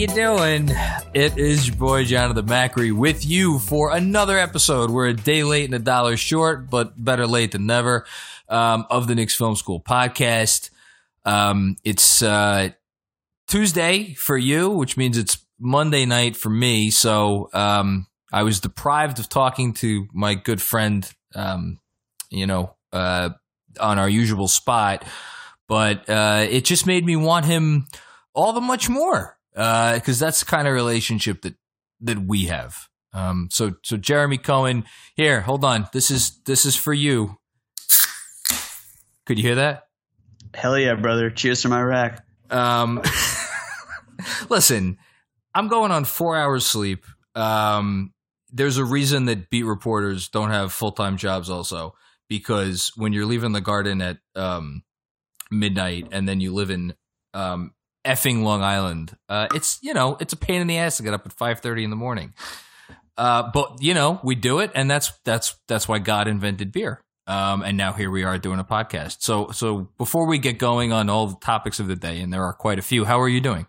You doing? It is your boy Jonathan Macri with you for another episode. We're a day late and a dollar short, but better late than never. Um, of the Knicks Film School podcast. Um, it's uh, Tuesday for you, which means it's Monday night for me. So um, I was deprived of talking to my good friend, um, you know, uh, on our usual spot but uh, it just made me want him all the much more because uh, that's the kind of relationship that that we have. Um, so so Jeremy Cohen, here, hold on. This is this is for you. Could you hear that? Hell yeah, brother! Cheers to Iraq. Um, listen, I'm going on four hours sleep. Um, there's a reason that beat reporters don't have full time jobs, also because when you're leaving the garden at um, midnight and then you live in um, effing Long Island, uh, it's you know it's a pain in the ass to get up at five thirty in the morning. Uh, but you know we do it, and that's that's that's why God invented beer. Um, and now here we are doing a podcast. So so before we get going on all the topics of the day, and there are quite a few, how are you doing?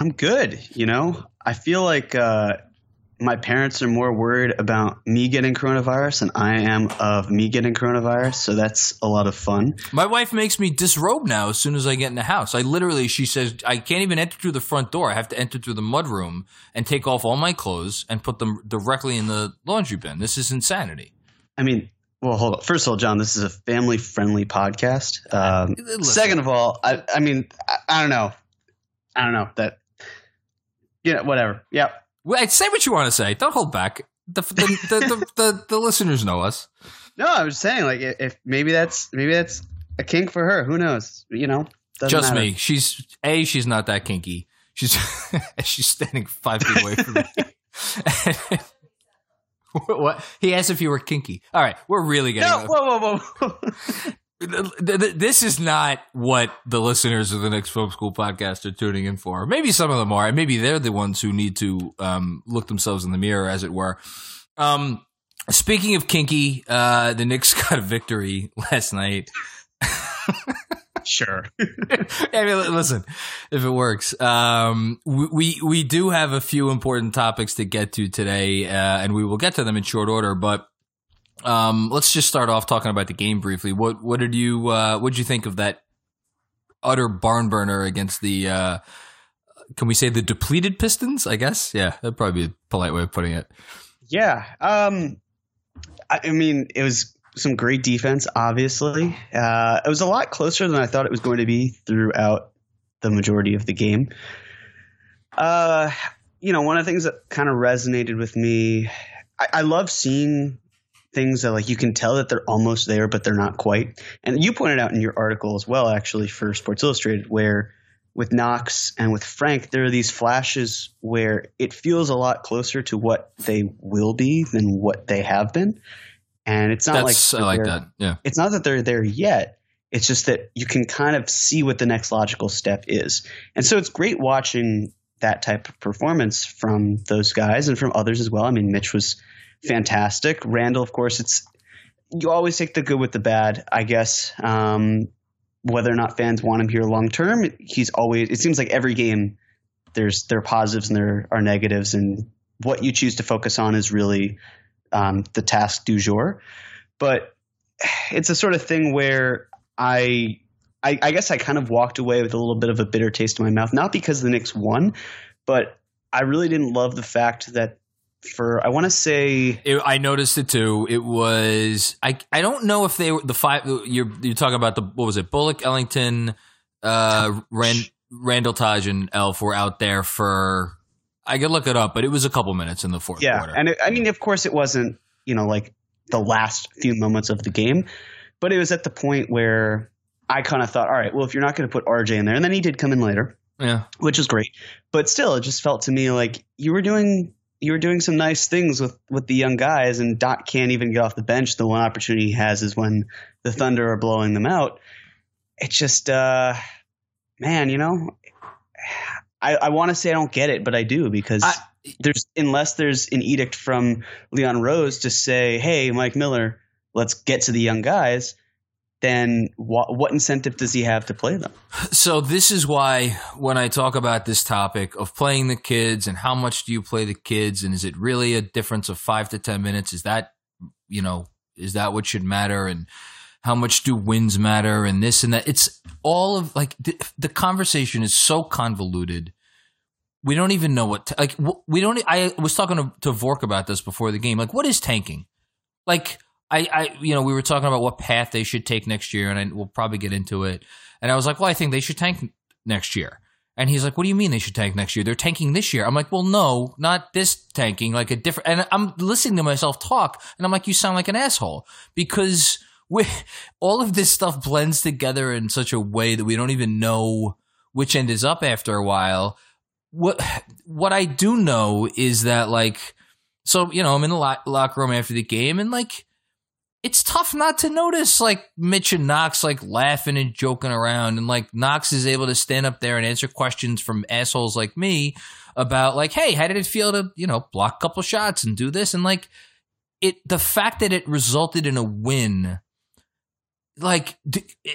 I'm good. You know, I feel like uh, my parents are more worried about me getting coronavirus than I am of me getting coronavirus. So that's a lot of fun. My wife makes me disrobe now as soon as I get in the house. I literally, she says, I can't even enter through the front door. I have to enter through the mudroom and take off all my clothes and put them directly in the laundry bin. This is insanity. I mean, well, hold on. First of all, John, this is a family friendly podcast. Um, second of all, I, I mean, I, I don't know. I don't know that. Yeah, whatever. Yep. Wait, say what you want to say. Don't hold back. The the, the, the, the, the listeners know us. No, I was saying like if maybe that's maybe that's a kink for her. Who knows? You know, just matter. me. She's a. She's not that kinky. She's she's standing five feet away from me. what? He asked if you were kinky. All right, we're really getting. No, whoa, whoa, whoa. This is not what the listeners of the Knicks Film School podcast are tuning in for. Maybe some of them are. Maybe they're the ones who need to um, look themselves in the mirror, as it were. Um, speaking of kinky, uh, the Knicks got a victory last night. sure. I mean, listen, if it works, um, we we do have a few important topics to get to today, uh, and we will get to them in short order. But um, let's just start off talking about the game briefly. What what did you uh, what did you think of that utter barn burner against the uh, can we say the depleted Pistons? I guess yeah, that'd probably be a polite way of putting it. Yeah, um, I, I mean it was some great defense. Obviously, uh, it was a lot closer than I thought it was going to be throughout the majority of the game. Uh, you know, one of the things that kind of resonated with me, I, I love seeing things that like you can tell that they're almost there, but they're not quite. And you pointed out in your article as well, actually, for Sports Illustrated, where with Knox and with Frank, there are these flashes where it feels a lot closer to what they will be than what they have been. And it's not That's, like I like that. Yeah. It's not that they're there yet. It's just that you can kind of see what the next logical step is. And so it's great watching that type of performance from those guys and from others as well. I mean, Mitch was fantastic. Randall, of course, it's you always take the good with the bad, I guess. Um, whether or not fans want him here long term, he's always. It seems like every game there's there are positives and there are negatives, and what you choose to focus on is really um, the task du jour. But it's a sort of thing where I, I, I guess I kind of walked away with a little bit of a bitter taste in my mouth, not because the Knicks won, but I really didn't love the fact that for I want to say It, I noticed it too. It was I. I don't know if they were the five. You're you're talking about the what was it? Bullock, Ellington, uh, Rand, Randall Taj, and Elf were out there for. I could look it up, but it was a couple minutes in the fourth yeah, quarter. and it, I mean, of course, it wasn't you know like the last few moments of the game, but it was at the point where I kind of thought, all right, well, if you're not going to put RJ in there, and then he did come in later, yeah, which is great, but still, it just felt to me like you were doing you were doing some nice things with with the young guys, and Doc can't even get off the bench. The one opportunity he has is when the Thunder are blowing them out. It's just, uh, man, you know, I, I want to say I don't get it, but I do because I- there's unless there's an edict from Leon Rose to say, "Hey, Mike Miller, let's get to the young guys." Then what, what incentive does he have to play them? So this is why when I talk about this topic of playing the kids and how much do you play the kids and is it really a difference of 5 to 10 minutes? Is that you know is that what should matter? And how much do wins matter? And this and that. It's all of like the, the conversation is so convoluted. We don't even know what like we don't I was talking to, to Vork about this before the game. Like what is tanking? Like I, I, you know, we were talking about what path they should take next year, and I, we'll probably get into it. And I was like, well, I think they should tank next year. And he's like, what do you mean they should tank next year? They're tanking this year. I'm like, well, no, not this tanking, like a different. And I'm listening to myself talk, and I'm like, you sound like an asshole because we, all of this stuff blends together in such a way that we don't even know which end is up after a while. What what I do know is that like, so you know, I'm in the lo- locker room after the game, and like it's tough not to notice like Mitch and Knox like laughing and joking around. And like Knox is able to stand up there and answer questions from assholes like me about like hey how did it feel to you know block a couple shots and do this? And like it the fact that it resulted in a win like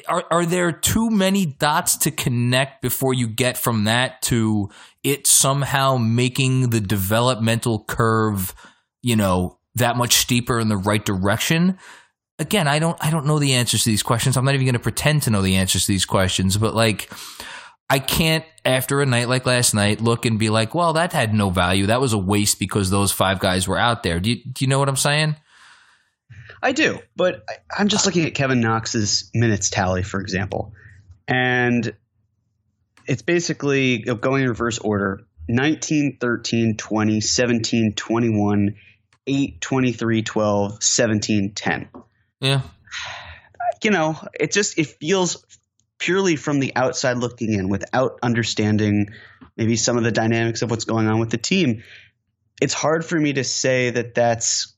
are are there too many dots to connect before you get from that to it somehow making the developmental curve you know that much steeper in the right direction? Again i don't i don't know the answers to these questions. I'm not even going to pretend to know the answers to these questions but like i can't after a night like last night look and be like well that had no value. That was a waste because those five guys were out there. Do you, do you know what i'm saying? I do, but I, I'm just looking at Kevin Knox's minutes tally, for example, and it's basically going in reverse order 19, 13, 20, 17, 21, 8, 23, 12, 17, 10. yeah You know, it just it feels purely from the outside looking in without understanding maybe some of the dynamics of what's going on with the team. It's hard for me to say that that's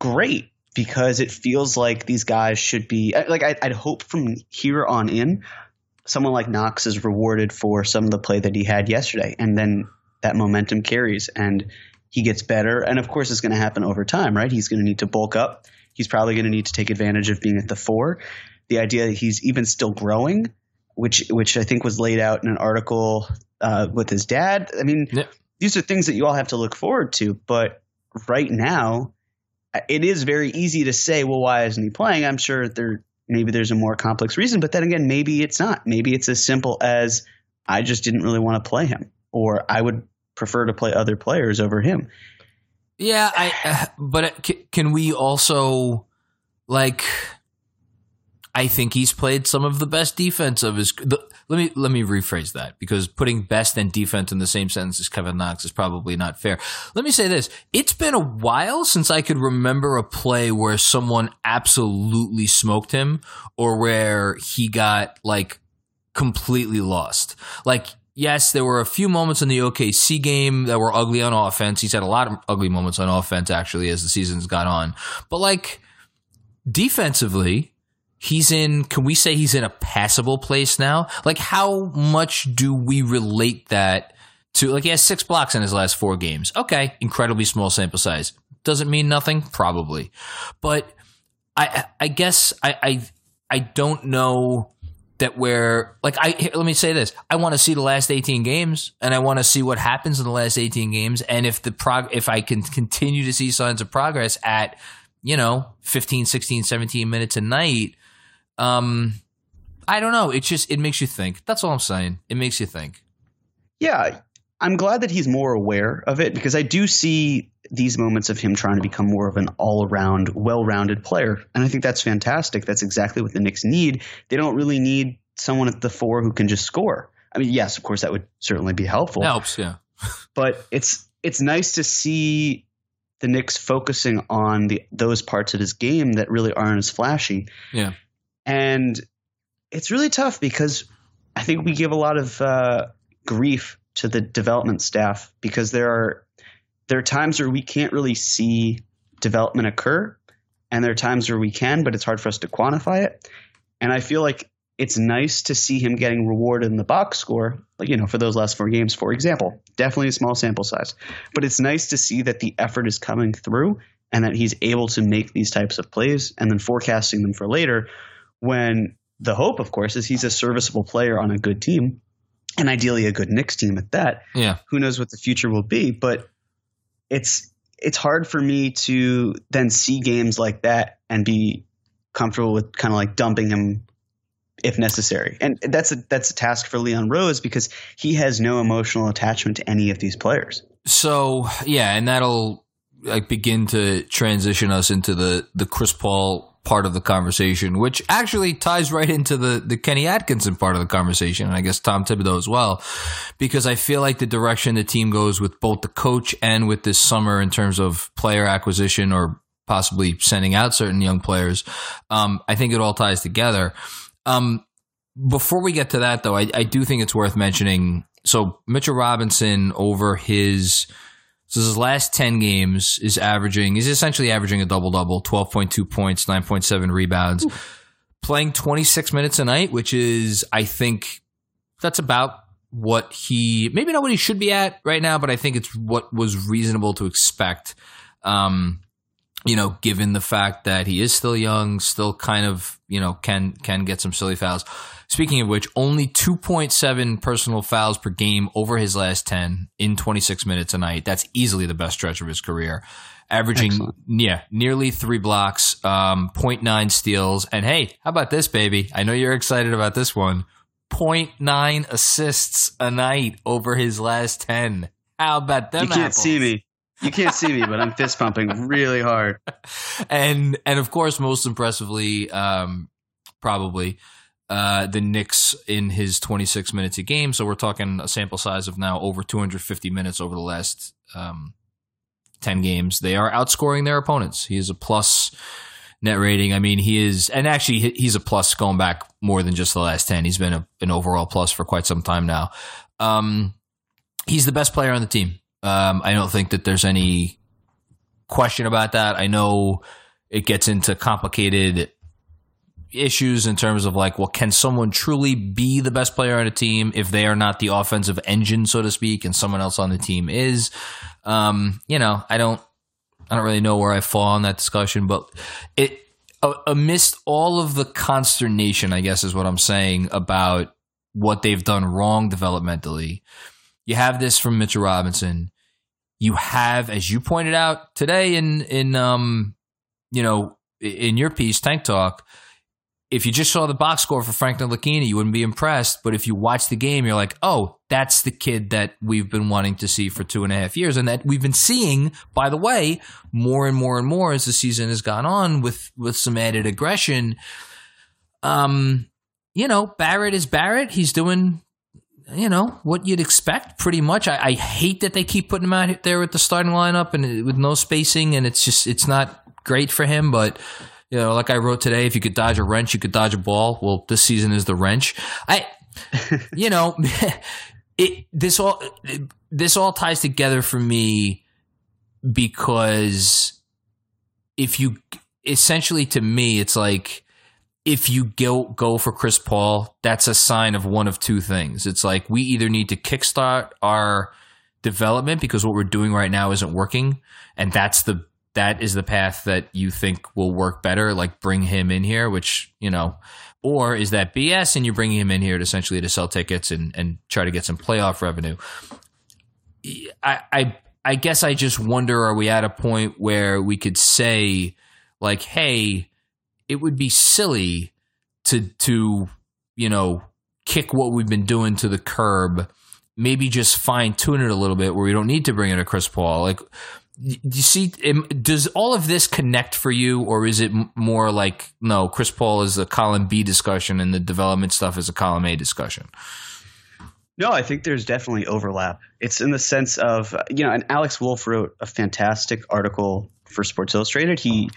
great because it feels like these guys should be like I, I'd hope from here on in, someone like Knox is rewarded for some of the play that he had yesterday, and then that momentum carries and he gets better. And of course, it's going to happen over time, right? He's going to need to bulk up. He's probably going to need to take advantage of being at the four. The idea that he's even still growing, which which I think was laid out in an article uh, with his dad. I mean, Yeah. these are things that you all have to look forward to. But right now, it is very easy to say, well, why isn't he playing? I'm sure there maybe there's a more complex reason, but then again, maybe it's not. Maybe it's as simple as I just didn't really want to play him, or I would prefer to play other players over him. Yeah, I. But can we also like? I think he's played some of the best defense of his. The, let me let me rephrase that because putting best and defense in the same sentence as Kevin Knox is probably not fair. Let me say this: it's been a while since I could remember a play where someone absolutely smoked him or where he got like completely lost. Like, yes, there were a few moments in the OKC game that were ugly on offense. He's had a lot of ugly moments on offense, actually, as the season's got on. But, like, defensively, he's in, can we say he's in a passable place now? Like, how much do we relate that to, like, he has six blocks in his last four games. Okay, incredibly small sample size. Doesn't mean nothing? Probably. But I, I guess I, I, I don't know that where like I let me say this. I want to see the last 18 games and I want to see what happens in the last 18 games and if the prog if I can continue to see signs of progress at you know 15 16 17 minutes a night um I don't know. It just it makes you think. That's all I'm saying. It makes you think. Yeah, I'm glad that he's more aware of it because I do see these moments of him trying to become more of an all around, well rounded player. And I think that's fantastic. That's exactly what the Knicks need. They don't really need someone at the four who can just score. I mean, yes, of course, that would certainly be helpful. Helps, yeah. but it's it's nice to see the Knicks focusing on the those parts of his game that really aren't as flashy. Yeah. And it's really tough because I think we give a lot of uh, grief to the development staff because there are there are times where we can't really see development occur, and there are times where we can, but it's hard for us to quantify it. And I feel like it's nice to see him getting rewarded in the box score, like you know, for those last four games, for example. Definitely a small sample size, but it's nice to see that the effort is coming through and that he's able to make these types of plays and then forecasting them for later. When the hope, of course, is he's a serviceable player on a good team and ideally a good Knicks team at that. Yeah. Who knows what the future will be, but it's it's hard for me to then see games like that and be comfortable with kind of like dumping him if necessary. And that's a that's a task for Leon Rose because he has no emotional attachment to any of these players. So yeah, and that'll like begin to transition us into the the Chris Paul part of the conversation, which actually ties right into the the Kenny Atkinson part of the conversation, and I guess Tom Thibodeau as well, because I feel like the direction the team goes with both the coach and with this summer in terms of player acquisition or possibly sending out certain young players, um, I think it all ties together. Um, before we get to that, though, I, I do think it's worth mentioning. So Mitchell Robinson over his so his last 10 games is averaging, he's essentially averaging a double double, 12.2 points, 9.7 rebounds, Ooh. playing 26 minutes a night, which is, I think, that's about what he, maybe not what he should be at right now, but I think it's what was reasonable to expect. Um, you know, given the fact that he is still young, still kind of, you know, can can get some silly fouls. Speaking of which, only 2.7 personal fouls per game over his last 10 in 26 minutes a night. That's easily the best stretch of his career. Averaging, Excellent. yeah, nearly three blocks, um, 0.9 steals. And hey, how about this, baby? I know you're excited about this one. 0.9 assists a night over his last 10. How about them? You can't apples? see me. You can't see me, but I'm fist pumping really hard. And and of course, most impressively, um, probably uh, the Knicks in his 26 minutes a game. So we're talking a sample size of now over 250 minutes over the last um, 10 games. They are outscoring their opponents. He is a plus net rating. I mean, he is, and actually, he's a plus going back more than just the last 10. He's been a, an overall plus for quite some time now. Um, he's the best player on the team. Um, I don't think that there's any question about that. I know it gets into complicated issues in terms of like, well, can someone truly be the best player on a team if they are not the offensive engine, so to speak, and someone else on the team is? Um, you know, I don't, I don't really know where I fall on that discussion, but it amidst all of the consternation, I guess is what I'm saying about what they've done wrong developmentally. You have this from Mitchell Robinson. You have, as you pointed out today in in um, you know, in your piece, Tank Talk, if you just saw the box score for Franklin Ntilikina, you wouldn't be impressed. But if you watch the game, you're like, oh, that's the kid that we've been wanting to see for two and a half years, and that we've been seeing, by the way, more and more and more as the season has gone on with with some added aggression. Um, you know, Barrett is Barrett. He's doing, you know, what you'd expect pretty much. I, I hate that they keep putting him out there with the starting lineup and with no spacing, and it's just it's not great for him, but you know, like I wrote today, if you could dodge a wrench, you could dodge a ball. Well, this season is the wrench. I, you know, it this all this all ties together for me because if you essentially to me, it's like if you go go for Chris Paul, that's a sign of one of two things. It's like we either need to kickstart our development because what we're doing right now isn't working, and that's the that is the path that you think will work better, like bring him in here, which, you know, or is that BS and you're bringing him in here to essentially to sell tickets and, and try to get some playoff revenue? I, I, I guess I just wonder are we at a point where we could say, like, hey, it would be silly to, to, you know, kick what we've been doing to the curb maybe just fine tune it a little bit where we don't need to bring in a Chris Paul. Like, you see, does all of this connect for you, or is it more like no? Chris Paul is a column B discussion, and the development stuff is a column A discussion. No, I think there's definitely overlap. It's in the sense of, you know, and Alex Wolf wrote a fantastic article for Sports Illustrated. He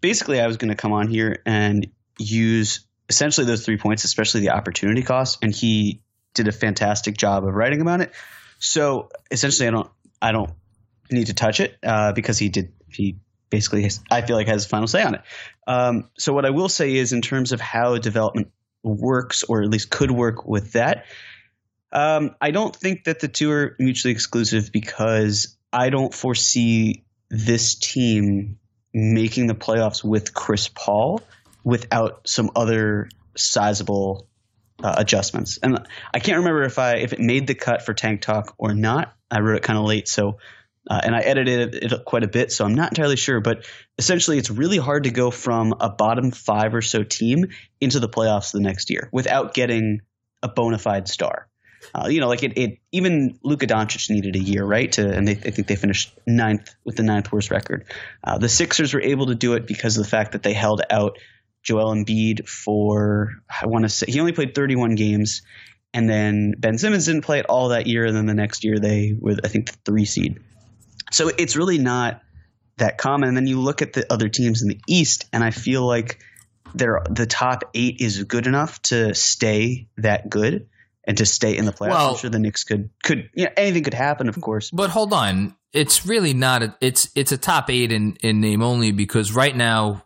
basically, I was going to come on here and use essentially those three points, especially the opportunity cost, and he did a fantastic job of writing about it. So essentially, I don't, I don't need to touch it uh, because he did, he basically, has, I feel like has final say on it. Um, so what I will say is, in terms of how development works, or at least could work with that. Um, I don't think that the two are mutually exclusive because I don't foresee this team making the playoffs with Chris Paul without some other sizable uh, adjustments. And I can't remember if I if it made the cut for Tank Talk or not. I wrote it kind of late, so uh, and I edited it quite a bit, so I'm not entirely sure. But essentially, it's really hard to go from a bottom five or so team into the playoffs the next year without getting a bona fide star. Uh, you know, like it, it even Luka Doncic needed a year, right? To and they, I think they finished ninth with the ninth worst record. Uh, the Sixers were able to do it because of the fact that they held out Joel Embiid for I want to say he only played 31 games, and then Ben Simmons didn't play it all that year, and then the next year they were I think the three seed. So it's really not that common. And then you look at the other teams in the East, and I feel like they're the top eight is good enough to stay that good and to stay in the playoffs. Well- I'm sure the Knicks could could you know, anything could happen, of course. But hold on, it's really not. A, it's it's a top eight in in name only because right now,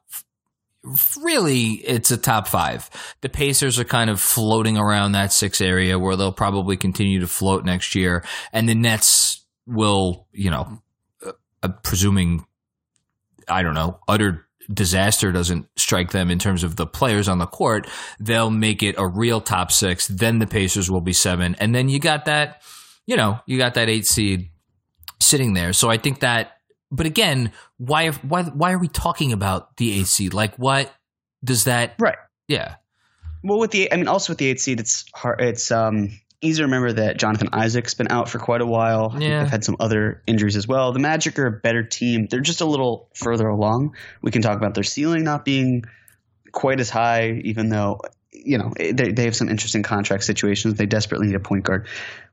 really, it's a top five. The Pacers are kind of floating around that six area where they'll probably continue to float next year, and the Nets will, you know, uh, presuming, I don't know, utter disaster doesn't strike them in terms of the players on the court, they'll make it a real top six. Then the Pacers will be seven, and then you got that, you know, you got that eight seed sitting there. So I think that, but again, why why why are we talking about the eight seed? Like, what does that? Right. Yeah. Well, with the I mean, also with the eight seed, it's hard. It's um easy to remember that Jonathan Isaac's been out for quite a while. I think Yeah. They've had some other injuries as well. The Magic are a better team. They're just a little further along. We can talk about their ceiling not being quite as high, even though you know they they have some interesting contract situations. They desperately need a point guard,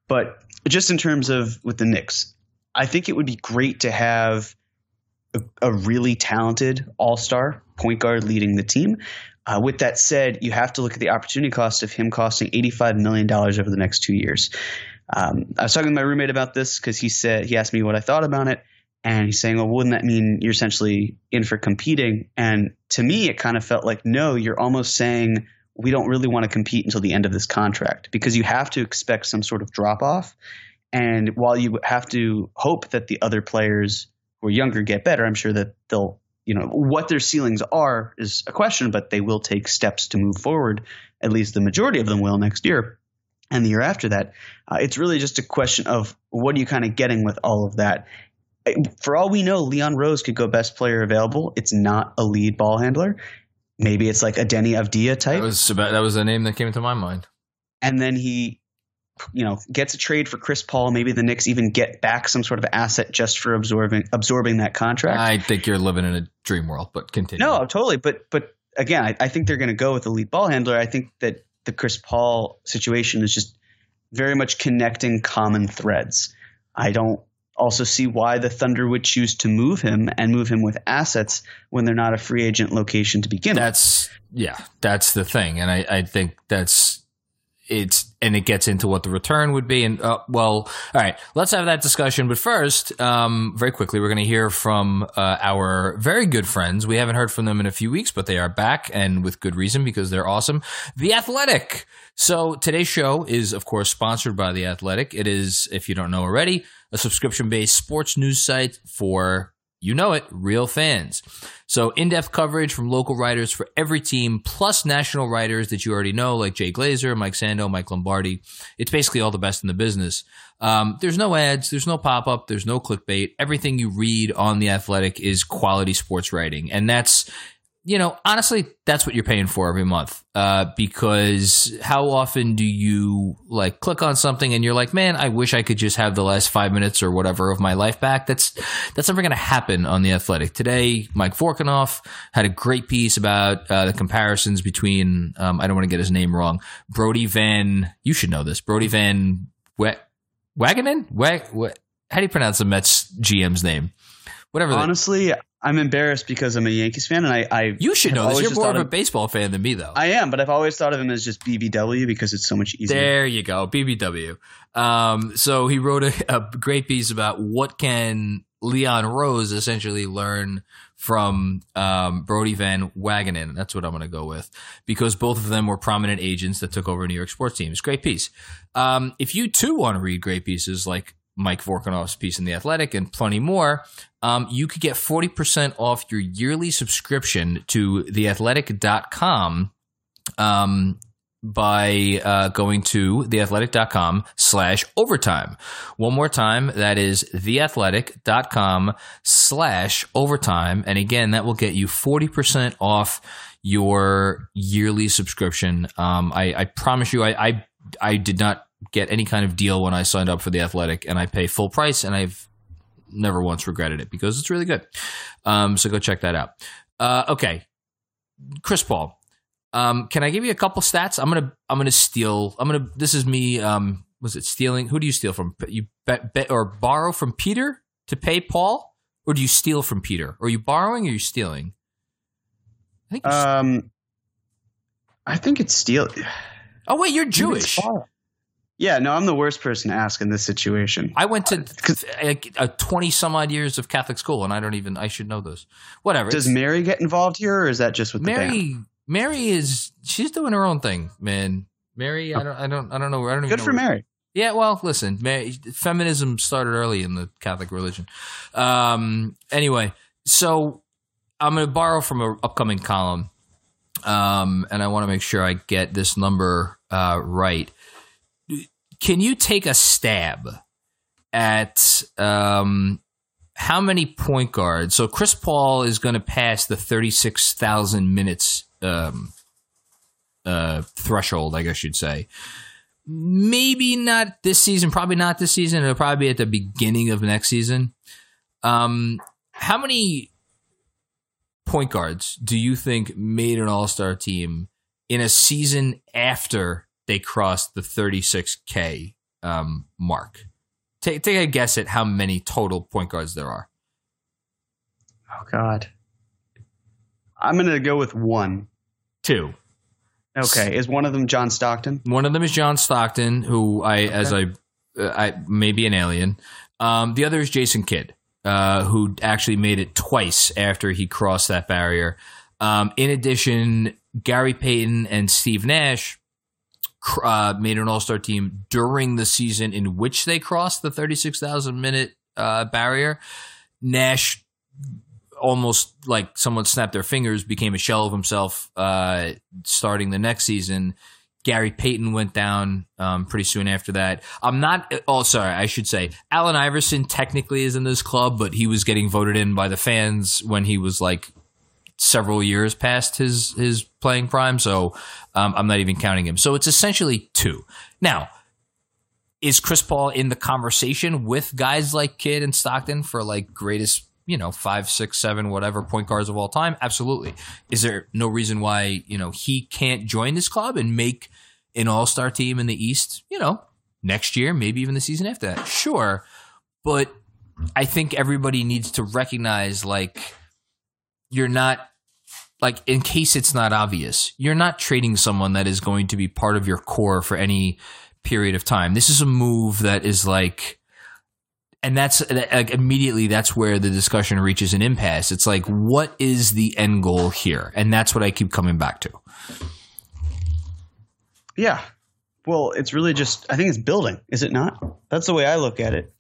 but just in terms of with the Knicks, I think it would be great to have a, a really talented all star point guard leading the team. Uh, with that said, you have to look at the opportunity cost of him costing $85 million over the next two years. Um, I was talking to my roommate about this because he said he asked me what I thought about it, and he's saying, "Well, wouldn't that mean you're essentially in for competing?" And to me, it kind of felt like, no, you're almost saying we don't really want to compete until the end of this contract because you have to expect some sort of drop off. And while you have to hope that the other players who are younger get better, I'm sure that they'll, you know, what their ceilings are is a question, but they will take steps to move forward. At least the majority of them will next year and the year after that. Uh, it's really just a question of what are you kind of getting with all of that. For all we know, Leon Rose could go best player available. It's not a lead ball handler. Maybe it's like a Deni Avdija type That was about, that was a name that came to my mind. and then he you know gets a trade for Chris Paul maybe the Knicks even get back some sort of asset just for absorbing absorbing that contract I think you're living in a dream world, but continue. no totally but but again I, I think they're going to go with the lead ball handler I think that the Chris Paul situation is just very much connecting common threads I don't also see why the Thunder would choose to move him and move him with assets when they're not a free agent location to begin with. That's yeah, that's the thing, and I, I think that's it's and it gets into what the return would be. And uh, well, all right, let's have that discussion. But first, um, very quickly, we're going to hear from uh, our very good friends. We haven't heard from them in a few weeks, but they are back, and with good reason because they're awesome. The Athletic. So today's show is, of course, sponsored by The Athletic. It is, if you don't know already, a subscription-based sports news site for you know it, real fans. So in depth coverage from local writers for every team, plus national writers that you already know, like Jay Glazer, Mike Sando, Mike Lombardi. It's basically all the best in the business. Um, there's no ads, there's no pop up, there's no clickbait. Everything you read on The Athletic is quality sports writing. And that's you know, honestly, that's what you're paying for every month. Uh, because how often do you like click on something and you're like, man, I wish I could just have the last five minutes or whatever of my life back. That's that's never going to happen on the Athletic today. Mike Vorkunov had a great piece about uh, the comparisons between. Um, I don't want to get his name wrong. Brodie Van. You should know this. Brodie Van. We- Wagenen. Wag. Wa- how do you pronounce the Mets GM's name? Whatever. Honestly, I'm embarrassed because I'm a Yankees fan, and I, I you should know this. You're more of a baseball fan than me, though. I am, but I've always thought of him as just BBW because it's so much easier. There you go, BBW. Um, so he wrote a, a great piece about what can Leon Rose essentially learn from um, Brodie Van Wagenen. That's what I'm going to go with because both of them were prominent agents that took over New York sports teams. Great piece. Um, if you too want to read great pieces like Mike Vorkunov's piece in The Athletic and plenty more, um, you could get 40% off your yearly subscription to theathletic.com um, by uh, going to theathletic.com slash overtime. One more time, that is theathletic.com slash overtime. And again, that will get you 40% off your yearly subscription. Um, I, I promise you, I, I, I did not get any kind of deal when I signed up for the athletic and I pay full price and I've never once regretted it because it's really good. Um, so go check that out. Uh, okay. Chris Paul. Um, can I give you a couple stats? I'm gonna I'm gonna steal. I'm gonna. This is me. Um, was it stealing? Who do you steal from? You bet, bet or borrow from Peter to pay Paul, or do you steal from Peter? Or are you borrowing or are you stealing? I think. Um, I think it's steel. oh wait, you're Jewish. Yeah, no, I'm the worst person to ask in this situation. I went to a, a twenty some odd years of Catholic school, and I don't even. I should know this. Whatever. Does Mary get involved here, or is that just with the band? Mary? Mary is she's doing her own thing, man. Mary, I don't, I don't, I don't know. I don't even Good for Mary. Yeah, well, listen, Mary, feminism started early in the Catholic religion. Um, anyway, so I'm going to borrow from an upcoming column, um, and I want to make sure I get this number uh, right. Can you take a stab at um, how many point guards? So Chris Paul is going to pass the 36,000 minutes um, uh, threshold, I guess you'd say maybe not this season, probably not this season. It'll probably be at the beginning of next season. Um, how many point guards do you think made an All Star team in a season after they crossed the 36K um, mark? Take, take a guess at how many total point guards there are. Oh God. I'm gonna go with one. Two. Okay, is one of them John Stockton? One of them is John Stockton, who I, as I, uh, I maybe an alien. Um, the other is Jason Kidd, uh, who actually made it twice after he crossed that barrier. Um, in addition, Gary Payton and Steve Nash uh, made an All Star team during the season in which they crossed the thirty-six thousand minute uh, barrier. Nash almost like someone snapped their fingers, became a shell of himself uh, starting the next season. Gary Payton went down um, pretty soon after that. I'm not. Oh, sorry. I should say Allen Iverson technically is in this club, but he was getting voted in by the fans when he was like several years past his his playing prime. So um, I'm not even counting him. So it's essentially two. Now, is Chris Paul in the conversation with guys like Kidd and Stockton for like greatest you know, five, six, seven, whatever point guards of all time? Absolutely. Is there no reason why, you know, he can't join this club and make an all star team in the East, you know, next year, maybe even the season after that? Sure. But I think everybody needs to recognize like you're not like in case it's not obvious, you're not trading someone that is going to be part of your core for any period of time. This is a move that is like and that's like immediately that's where the discussion reaches an impasse. It's like, what is the end goal here? And that's what I keep coming back to. Yeah. Well, it's really just I think it's building, is it not? That's the way I look at it.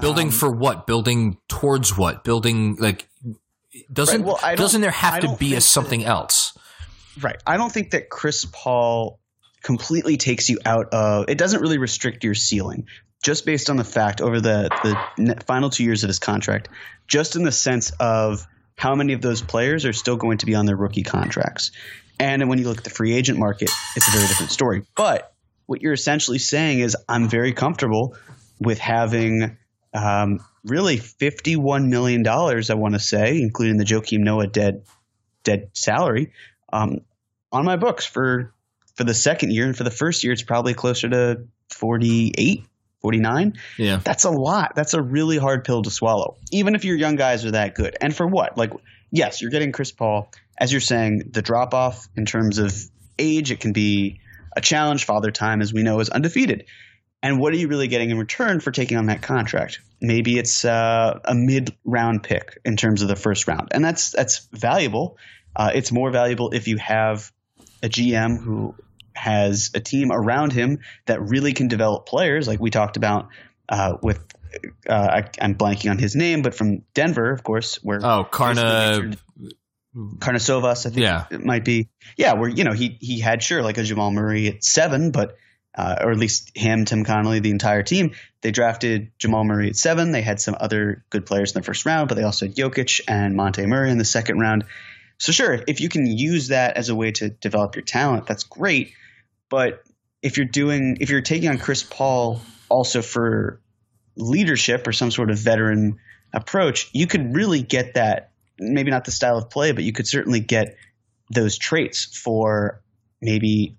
Building Um, for what? Building towards what? Building like doesn't Right, well, doesn't there have to be a think that- something else? Right. I don't think that Chris Paul completely takes you out of it doesn't really restrict your ceiling just based on the fact over the the final 2 years of his contract just in the sense of how many of those players are still going to be on their rookie contracts? And when you look at the free agent market, it's a very different story. But what you're essentially saying is, I'm very comfortable with having um, really $51 million, I want to say, including the Joakim Noah dead dead salary, um, on my books for for the second year. And for the first year, it's probably closer to 48, 49. Yeah. That's a lot. That's a really hard pill to swallow, even if your young guys are that good. And for what? Like, yes, you're getting Chris Paul. As you're saying, the drop off in terms of age, it can be a challenge. Father Time, as we know, is undefeated. And what are you really getting in return for taking on that contract? Maybe it's uh, a mid-round pick in terms of the first round, and that's that's valuable. Uh, it's more valuable if you have a GM who has a team around him that really can develop players, like we talked about uh, with. Uh, I, am blanking on his name, but from Denver, of course, where oh Karna Karnisovas, I think Yeah. it might be. Yeah, where you know he he had sure like a Jamal Murray at seven, but uh, or at least him, Tim Connolly, the entire team. They drafted Jamal Murray at seven. They had some other good players in the first round, but they also had Jokic and Monte Murray in the second round. So sure, if you can use that as a way to develop your talent, that's great. But if you're doing if you're taking on Chris Paul also for leadership or some sort of veteran approach, you could really get that maybe not the style of play, but you could certainly get those traits for maybe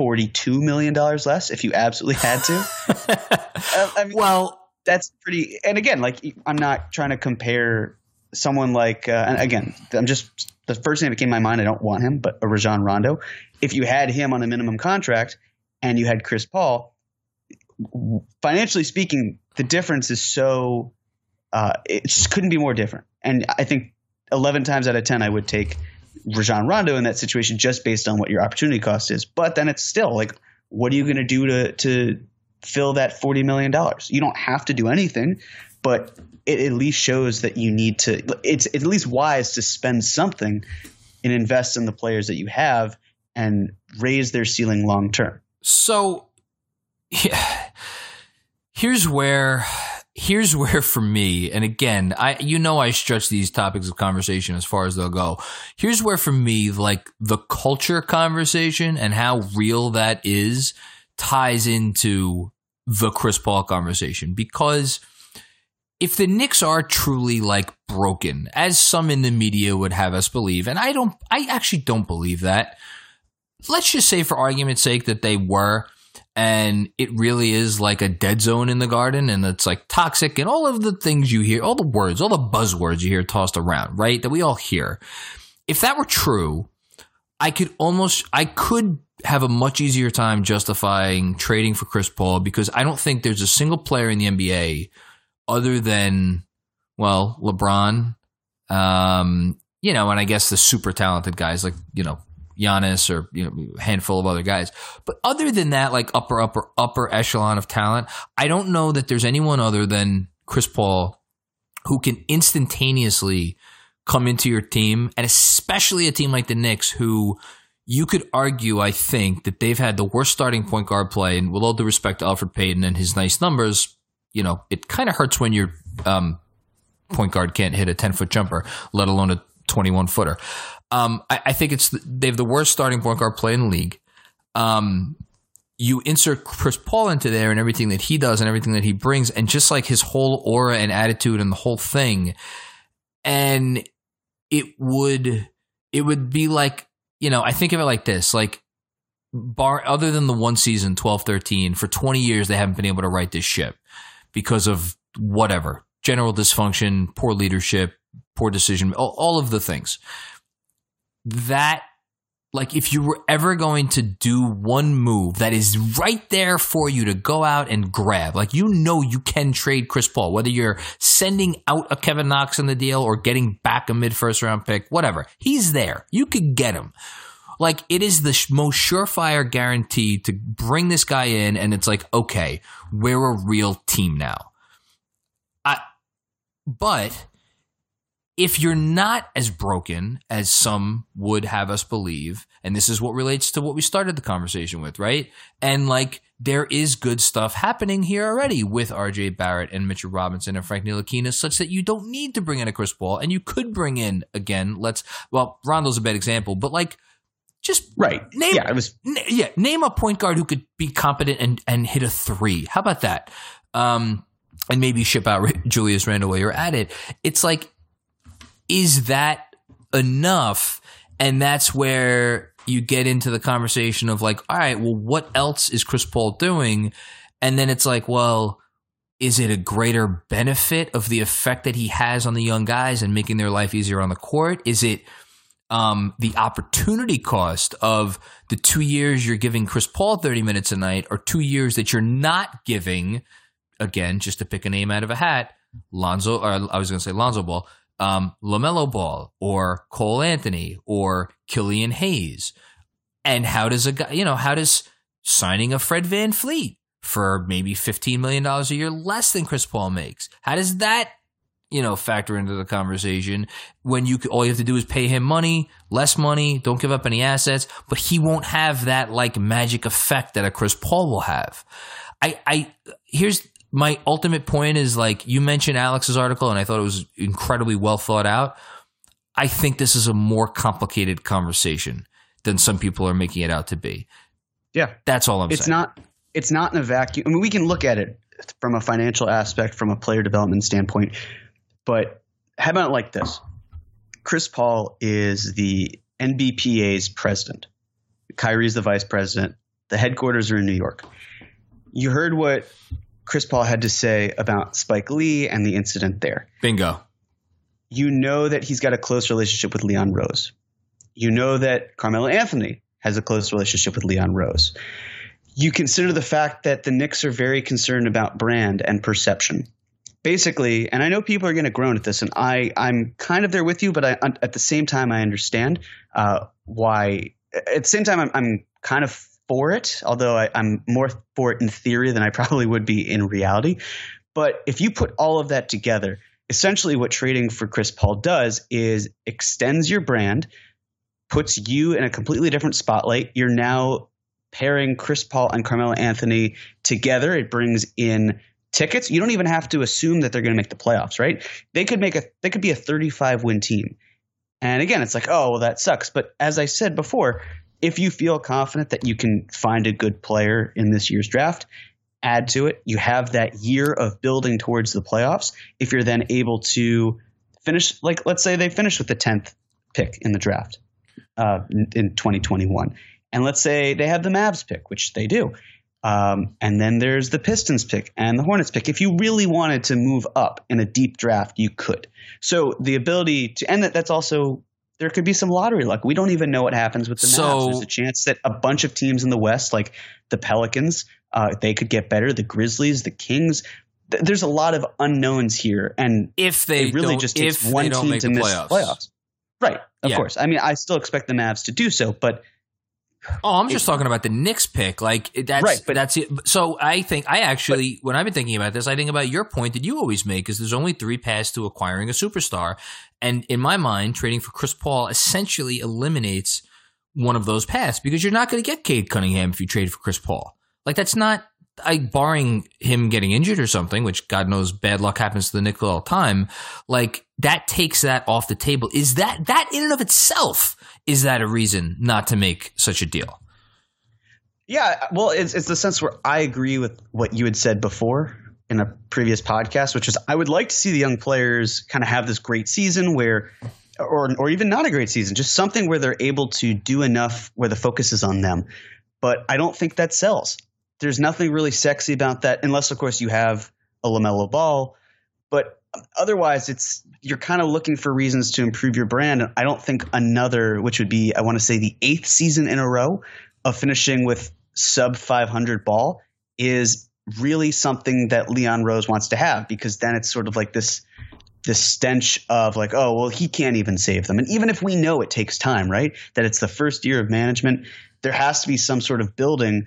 $42 million less if you absolutely had to. I- I mean, well, that's pretty. And again, like I'm not trying to compare someone like. Uh, and again, I'm just the first name that came to my mind. I don't want him, but a Rajon Rondo. If you had him on a minimum contract and you had Chris Paul, financially speaking, the difference is so. Uh, it just couldn't be more different. And I think 11 times out of 10, I would take Rajon Rondo in that situation just based on what your opportunity cost is. But then it's still like, what are you going to do to to fill that forty million dollars? You don't have to do anything, but it at least shows that you need to. It's at least wise to spend something and invest in the players that you have and raise their ceiling long term. So yeah, here's where here's where for me and again i you know i stretch these topics of conversation as far as they'll go here's where for me like the culture conversation and how real that is ties into the chris paul conversation because if the Knicks are truly like broken, as some in the media would have us believe, and I don't, I actually don't believe that. Let's just say, for argument's sake, that they were, and it really is like a dead zone in the garden, and it's like toxic, and all of the things you hear, all the words, all the buzzwords you hear tossed around, right? That we all hear. If that were true, I could almost, I could have a much easier time justifying trading for Chris Paul because I don't think there's a single player in the NBA other than well LeBron, um, you know, and I guess the super talented guys like you know Giannis or you know a handful of other guys. But other than that, like upper upper upper echelon of talent, I don't know that there's anyone other than Chris Paul who can instantaneously come into your team, and especially a team like the Knicks who. You could argue, I think, that they've had the worst starting point guard play, and with all due respect to Elfrid Payton and his nice numbers, you know, it kind of hurts when your um, point guard can't hit a 10 foot jumper, let alone a 21 footer. Um, I, I, think it's they have the worst starting point guard play in the league. Um, you insert Chris Paul into there and everything that he does and everything that he brings, and just like his whole aura and attitude and the whole thing, and it would it would be like you know I think of it like this like bar other than the one season 12 13 for 20 years they haven't been able to right this ship because of whatever general dysfunction, poor leadership, poor decision, all, all of the things. That, like, if you were ever going to do one move that is right there for you to go out and grab, like, you know, you can trade Chris Paul, whether you're sending out a Kevin Knox in the deal or getting back a mid first round pick, whatever. He's there. You could get him like it is the most surefire guarantee to bring this guy in and it's like okay we're a real team now i but if you're not as broken as some would have us believe, and this is what relates to what we started the conversation with, right? And like there is good stuff happening here already with RJ Barrett and Mitchell Robinson and Frank Ntilikina, such that you don't need to bring in a Chris Paul, and you could bring in again. Let's well, Rondo's a bad example, but like just right. Name, yeah, it was. N- yeah, name a point guard who could be competent and and hit a three. How about that? Um, and maybe ship out Julius Randle while you're at it. It's like is that enough? And that's where you get into the conversation of like, all right, well, what else is Chris Paul doing? And then it's like, well, is it a greater benefit of the effect that he has on the young guys and making their life easier on the court? Is it um, the opportunity cost of the two years you're giving Chris Paul 30 minutes a night or two years that you're not giving, again, just to pick a name out of a hat, Lonzo, or I was going to say Lonzo Ball, um, LaMelo Ball or Cole Anthony or Killian Hayes? And how does a guy, you know, how does signing a Fred VanVleet for maybe $15 million a year less than Chris Paul makes? How does that, you know, factor into the conversation when you all you have to do is pay him money, less money, don't give up any assets, but he won't have that like magic effect that a Chris Paul will have. I, I, here's my ultimate point is like you mentioned Alex's article, and I thought it was incredibly well thought out. I think this is a more complicated conversation than some people are making it out to be. Yeah, that's all I'm it's saying. It's not. It's not in a vacuum. I mean, we can look at it from a financial aspect, from a player development standpoint, but how about like this? Chris Paul is the NBPA's president. Kyrie's the vice president. The headquarters are in New York. You heard what Chris Paul had to say about Spike Lee and the incident there. Bingo. You know that he's got a close relationship with Leon Rose. You know that Carmelo Anthony has a close relationship with Leon Rose. You consider the fact that the Knicks are very concerned about brand and perception. Basically, and I know people are going to groan at this, and I, I'm kind of there with you, but I, at the same time, I understand uh, why. At the same time, I'm, I'm kind of for it, although I, am more for it in theory than I probably would be in reality. But if you put all of that together, essentially what trading for Chris Paul does is extends your brand, puts you in a completely different spotlight. You're now pairing Chris Paul and Carmelo Anthony together. It brings in tickets. You don't even have to assume that they're going to make the playoffs, right? They could make a they could be a 35 win team. And again, it's like, oh, well, that sucks. But as I said before, if you feel confident that you can find a good player in this year's draft, add to it. You have that year of building towards the playoffs. If you're then able to finish, like let's say they finish with the 10th pick in the draft uh, in, in 2021, and let's say they have the Mavs pick, which they do. Um, and then there's the Pistons pick and the Hornets pick. If you really wanted to move up in a deep draft, you could. So the ability to, and that, that's also there could be some lottery luck. We don't even know what happens with the so, Mavs. There's a chance that a bunch of teams in the West, like the Pelicans, uh, they could get better. The Grizzlies, the Kings. Th- there's a lot of unknowns here, and if they really just takes one team to miss playoffs. playoffs. Right, of yeah. course. I mean, I still expect the Mavs to do so, but Oh, I'm just talking about the Knicks pick. Like that's right, but that's it. So I think I actually, but, when I've been thinking about this, I think about your point that you always make is there's only three paths to acquiring a superstar, and in my mind, trading for Chris Paul essentially eliminates one of those paths because you're not going to get Cade Cunningham if you trade for Chris Paul. Like that's not. I barring him getting injured or something, which God knows bad luck happens to the Knicks all the time. Like that takes that off the table. Is that that in and of itself? is that a reason not to make such a deal? Yeah, well, it's it's the sense where I agree with what you had said before in a previous podcast, which is I would like to see the young players kind of have this great season where, or or even not a great season, just something where they're able to do enough where the focus is on them. But I don't think that sells. There's nothing really sexy about that, unless of course you have a Lamelo Ball. But otherwise, it's you're kind of looking for reasons to improve your brand. I don't think another, which would be, I want to say the eighth season in a row of finishing with sub 500 ball, is really something that Leon Rose wants to have because then it's sort of like this this stench of like, oh, well, he can't even save them. And even if we know it takes time, right? That it's the first year of management, there has to be some sort of building.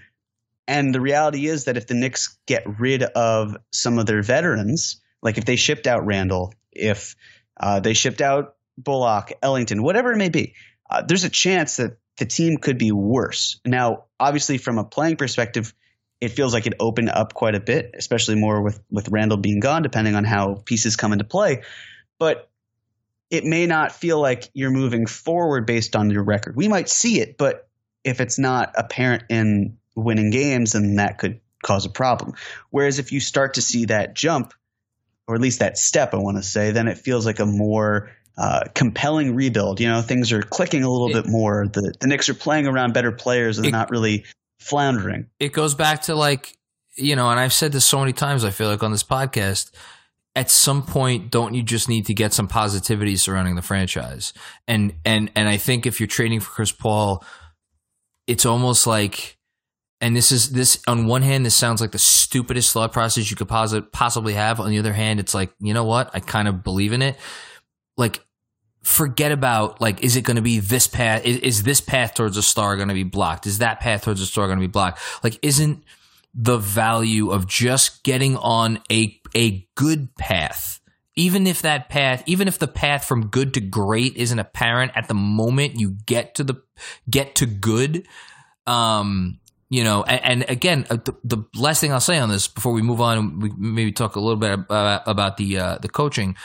And the reality is that if the Knicks get rid of some of their veterans, like if they shipped out Randle, if Uh, they shipped out Bullock, Ellington, whatever it may be. Uh, there's a chance that the team could be worse. Now, obviously, from a playing perspective, it feels like it opened up quite a bit, especially more with with Randle being gone, depending on how pieces come into play. But it may not feel like you're moving forward based on your record. We might see it, but if it's not apparent in winning games, then that could cause a problem. Whereas if you start to see that jump, or at least that step, I want to say, then it feels like a more uh, compelling rebuild. You know, things are clicking a little It- bit more. The the Knicks are playing around better players and It- not really floundering. it goes back to like you know and i've said this so many times i feel like on this podcast at some point don't you just need to get some positivity surrounding the franchise and and and i think if you're trading for chris paul it's almost like and this is this on one hand this sounds like the stupidest thought process you could posi- possibly have. On the other hand it's like you know what? I kind of believe in it. Like forget about like is it going to be this path is, is this path towards a star going to be blocked? Is that path towards a star going to be blocked? Like isn't the value of just getting on a a good path even if that path even if the path from good to great isn't apparent at the moment you get to the get to good um you know and, and again uh, the, the last thing i'll say on this before we move on we maybe talk a little bit about, about the uh, the coaching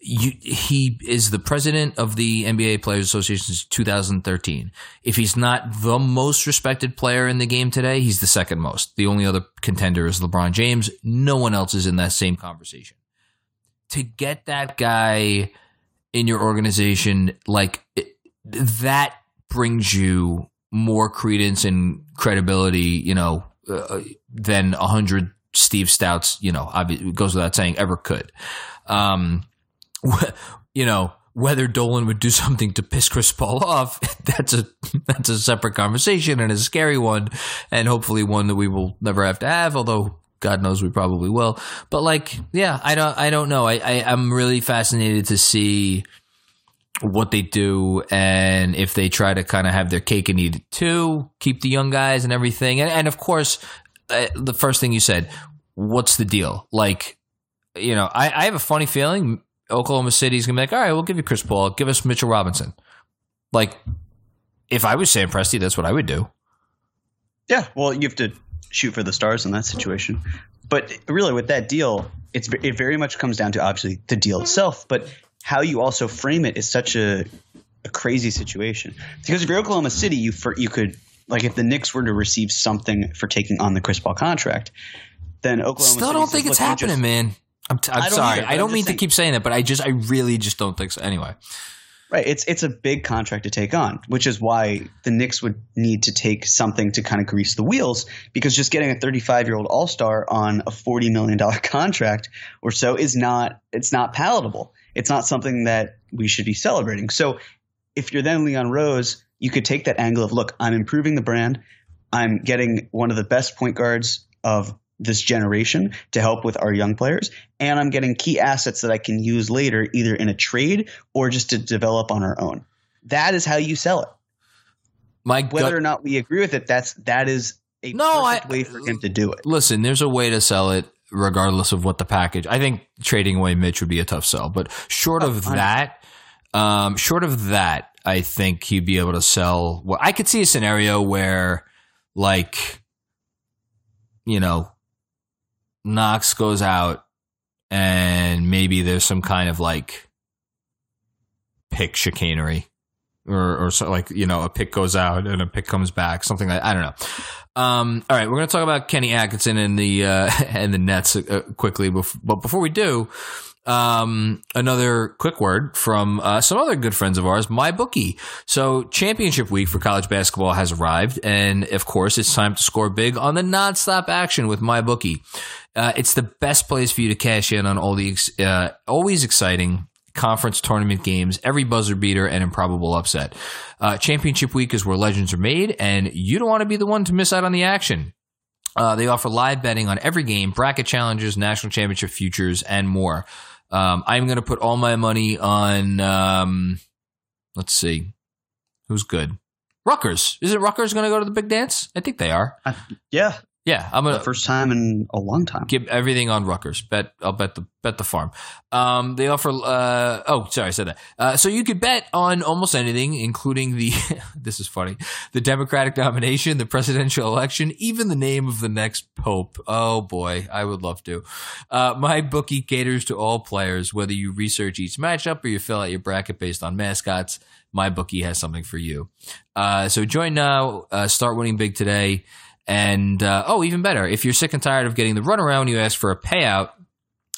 you, he is the president of the NBA Players Association since 2013. If he's not the most respected player in the game today, he's the second most. The only other contender is LeBron James. No one else is in that same conversation. To get that guy in your organization, like it, that brings you more credence and credibility, you know, uh, than a hundred Steve Stouts, you know, goes without saying, ever could. Um, you know whether Dolan would do something to piss Chris Paul off. That's a that's a separate conversation and a scary one, and hopefully one that we will never have to have. Although God knows we probably will. But like, yeah, I don't I don't know. I, I I'm really fascinated to see what they do and if they try to kind of have their cake and eat it too, keep the young guys and everything. And, and of course, uh, the first thing you said, what's the deal? Like, you know, I, I have a funny feeling Oklahoma City's gonna be like, all right, we'll give you Chris Paul, give us Mitchell Robinson. Like, if I was Sam Presti, that's what I would do. Yeah, well, you have to shoot for the stars in that situation. But really, with that deal, it's it very much comes down to obviously the deal itself, but how you also frame it is such a, a crazy situation. Because if you're Oklahoma City, you for, you could like if the Knicks were to receive something for taking on the Chris Paul contract, then Oklahoma Still City don't think it's happening, just- man. I'm, t- I'm I sorry. either, I don't mean to keep saying that, but I just, I really just don't think so. Anyway, Right. It's it's a big contract to take on, which is why the Knicks would need to take something to kind of grease the wheels because just getting a 35 year old All Star on a 40 million dollar contract or so is not it's not palatable. It's not something that we should be celebrating. So if you're then Leon Rose, you could take that angle of look, I'm improving the brand. I'm getting one of the best point guards of this generation to help with our young players. And I'm getting key assets that I can use later, either in a trade or just to develop on our own. That is how you sell it. my Whether or not we agree with it, that's that is a No, perfect I- way for him to do it. listen, there's a way to sell it regardless of what the package. I think trading away Mitch would be a tough sell, but short of Oh, know. that, um, short of that, I think he'd be able to sell. Well, I could see a scenario where, like, you know, Knox goes out and maybe there's some kind of like pick chicanery. Or, or so like you know a pick goes out and a pick comes back something like I don't know. Um, all right, we're going to talk about Kenny Atkinson and the uh, and the Nets uh, quickly, but before we do, um, another quick word from uh, some other good friends of ours, my bookie. So championship week for college basketball has arrived, and of course, it's time to score big on the nonstop action with my bookie. Uh, it's the best place for you to cash in on all the ex- uh, always exciting conference tournament games, every buzzer beater and improbable upset. Uh, championship week is where legends are made, and you don't want to be the one to miss out on the action. Uh, they offer live betting on every game, bracket challenges, national championship futures, and more. Um, I'm going to put all my money on. Um, let's see, who's good. Rutgers. Is it Rutgers going to go to the big dance? I think they are. Yeah. Yeah, I'm The gonna first time in a long time. give everything on Rutgers. Bet I'll bet the bet the farm. Um, they offer. Uh, oh, sorry, I said that. Uh, so you could bet on almost anything, including the. this is funny. The Democratic nomination, the presidential election, even the name of the next pope. Oh boy, I would love to. Uh, my bookie caters to all players, whether you research each matchup or you fill out your bracket based on mascots. My bookie has something for you. Uh, so join now. Uh, start winning big today. And uh, oh, even better, if you're sick and tired of getting the runaround, you ask for a payout.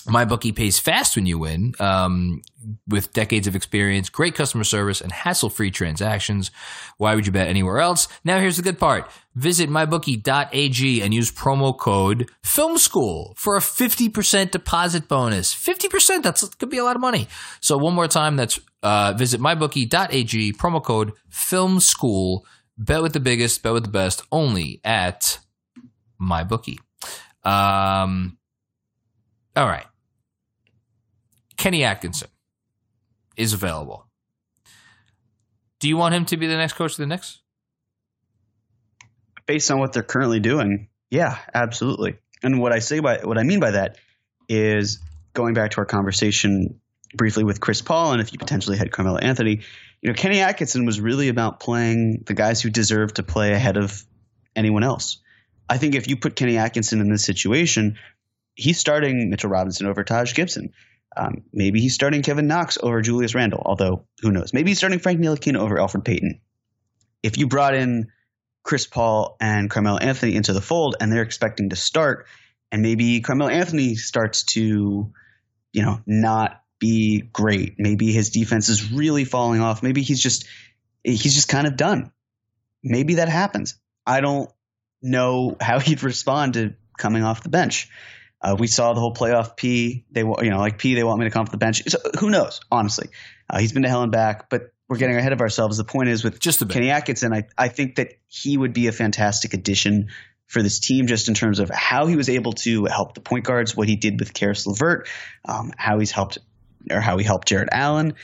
My bookie pays fast when you win, um, with decades of experience, great customer service, and hassle-free transactions. Why would you bet anywhere else? Now, here's the good part: visit mybookie.ag and use promo code Film School for a 50% deposit bonus. 50%, that's could be a lot of money. So one more time, that's uh, visit mybookie.ag, promo code Film School. Bet with the biggest, bet with the best, only at MyBookie. Um, all right. Kenny Atkinson is available. Do you want him to be the next coach of the Knicks? based on what they're currently doing, yeah, absolutely. And what I say by what I mean by that is going back to our conversation briefly with Chris Paul, and if you potentially had Carmelo Anthony, you know, Kenny Atkinson was really about playing the guys who deserve to play ahead of anyone else. I think if you put Kenny Atkinson in this situation, he's starting Mitchell Robinson over Taj Gibson. Um, maybe he's starting Kevin Knox over Julius Randle, although who knows? Maybe he's starting Frank Ntilikina over Elfrid Payton. If you brought in Chris Paul and Carmelo Anthony into the fold and they're expecting to start, and maybe Carmelo Anthony starts to, you know, not be great. Maybe his defense is really falling off. Maybe he's just he's just kind of done. Maybe that happens. I don't know how he'd respond to coming off the bench. Uh, we saw the whole playoff P. They you know like P. They want me to come off the bench. So who knows? Honestly, uh, he's been to hell and back. But we're getting ahead of ourselves. The point is with Just a bit. Kenny Atkinson. I I think that he would be a fantastic addition for this team, just in terms of how he was able to help the point guards, what he did with Caris LeVert, um, how he's helped or how he helped Jarrett Allen.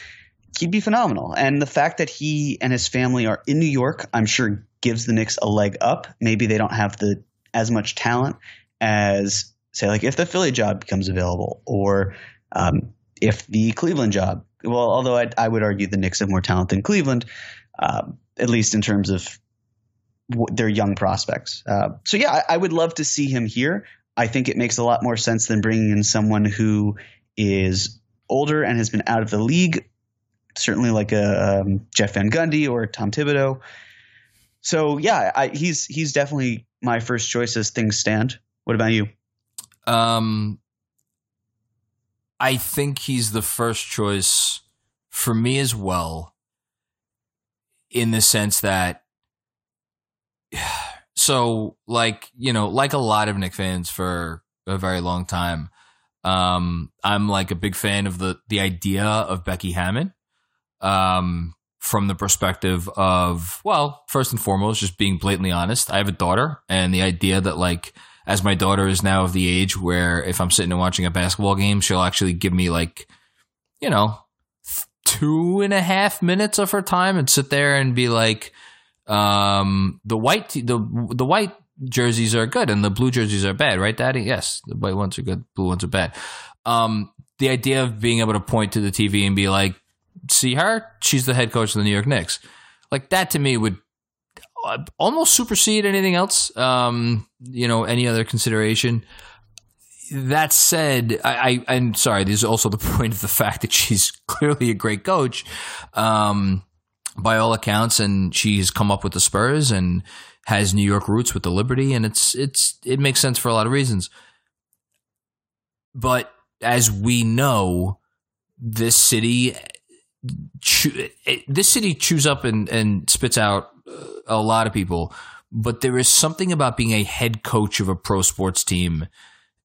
He'd be phenomenal. And the fact that he and his family are in New York, I'm sure gives the Knicks a leg up. Maybe they don't have the as much talent as say like if the Philly job becomes available or um, if the Cleveland job. Well, although I, I would argue the Knicks have more talent than Cleveland, um, at least in terms of w- their young prospects. Uh, so yeah, I, I would love to see him here. I think it makes a lot more sense than bringing in someone who is older and has been out of the league, certainly like a um, Jeff Van Gundy or Tom Thibodeau. So yeah, I, he's he's definitely my first choice as things stand. What about you? Um, I think he's the first choice for me as well, in the sense that, so like you know, like a lot of Knick fans for a very long time, um, I'm like a big fan of the the idea of Becky Hammon, um, from the perspective of well, first and foremost, just being blatantly honest. I have a daughter, and the idea that like as my daughter is now of the age where if I'm sitting and watching a basketball game, she'll actually give me like, you know, two and a half minutes of her time and sit there and be like, um, the white, the, the white jerseys are good and the blue jerseys are bad, right, daddy? Yes. The white ones are good. Blue ones are bad. Um, the idea of being able to point to the TV and be like, see her? She's the head coach of the New York Knicks. Like that to me would almost supersede anything else. Um, you know, any other consideration. That said, I, I, am sorry. There's also the point of the fact that she's clearly a great coach, um, by all accounts, and she's come up with the Spurs and has New York roots with the Liberty, and it's it's it makes sense for a lot of reasons. But as we know, this city, this city chews up and, and spits out uh, a lot of people, but there is something about being a head coach of a pro sports team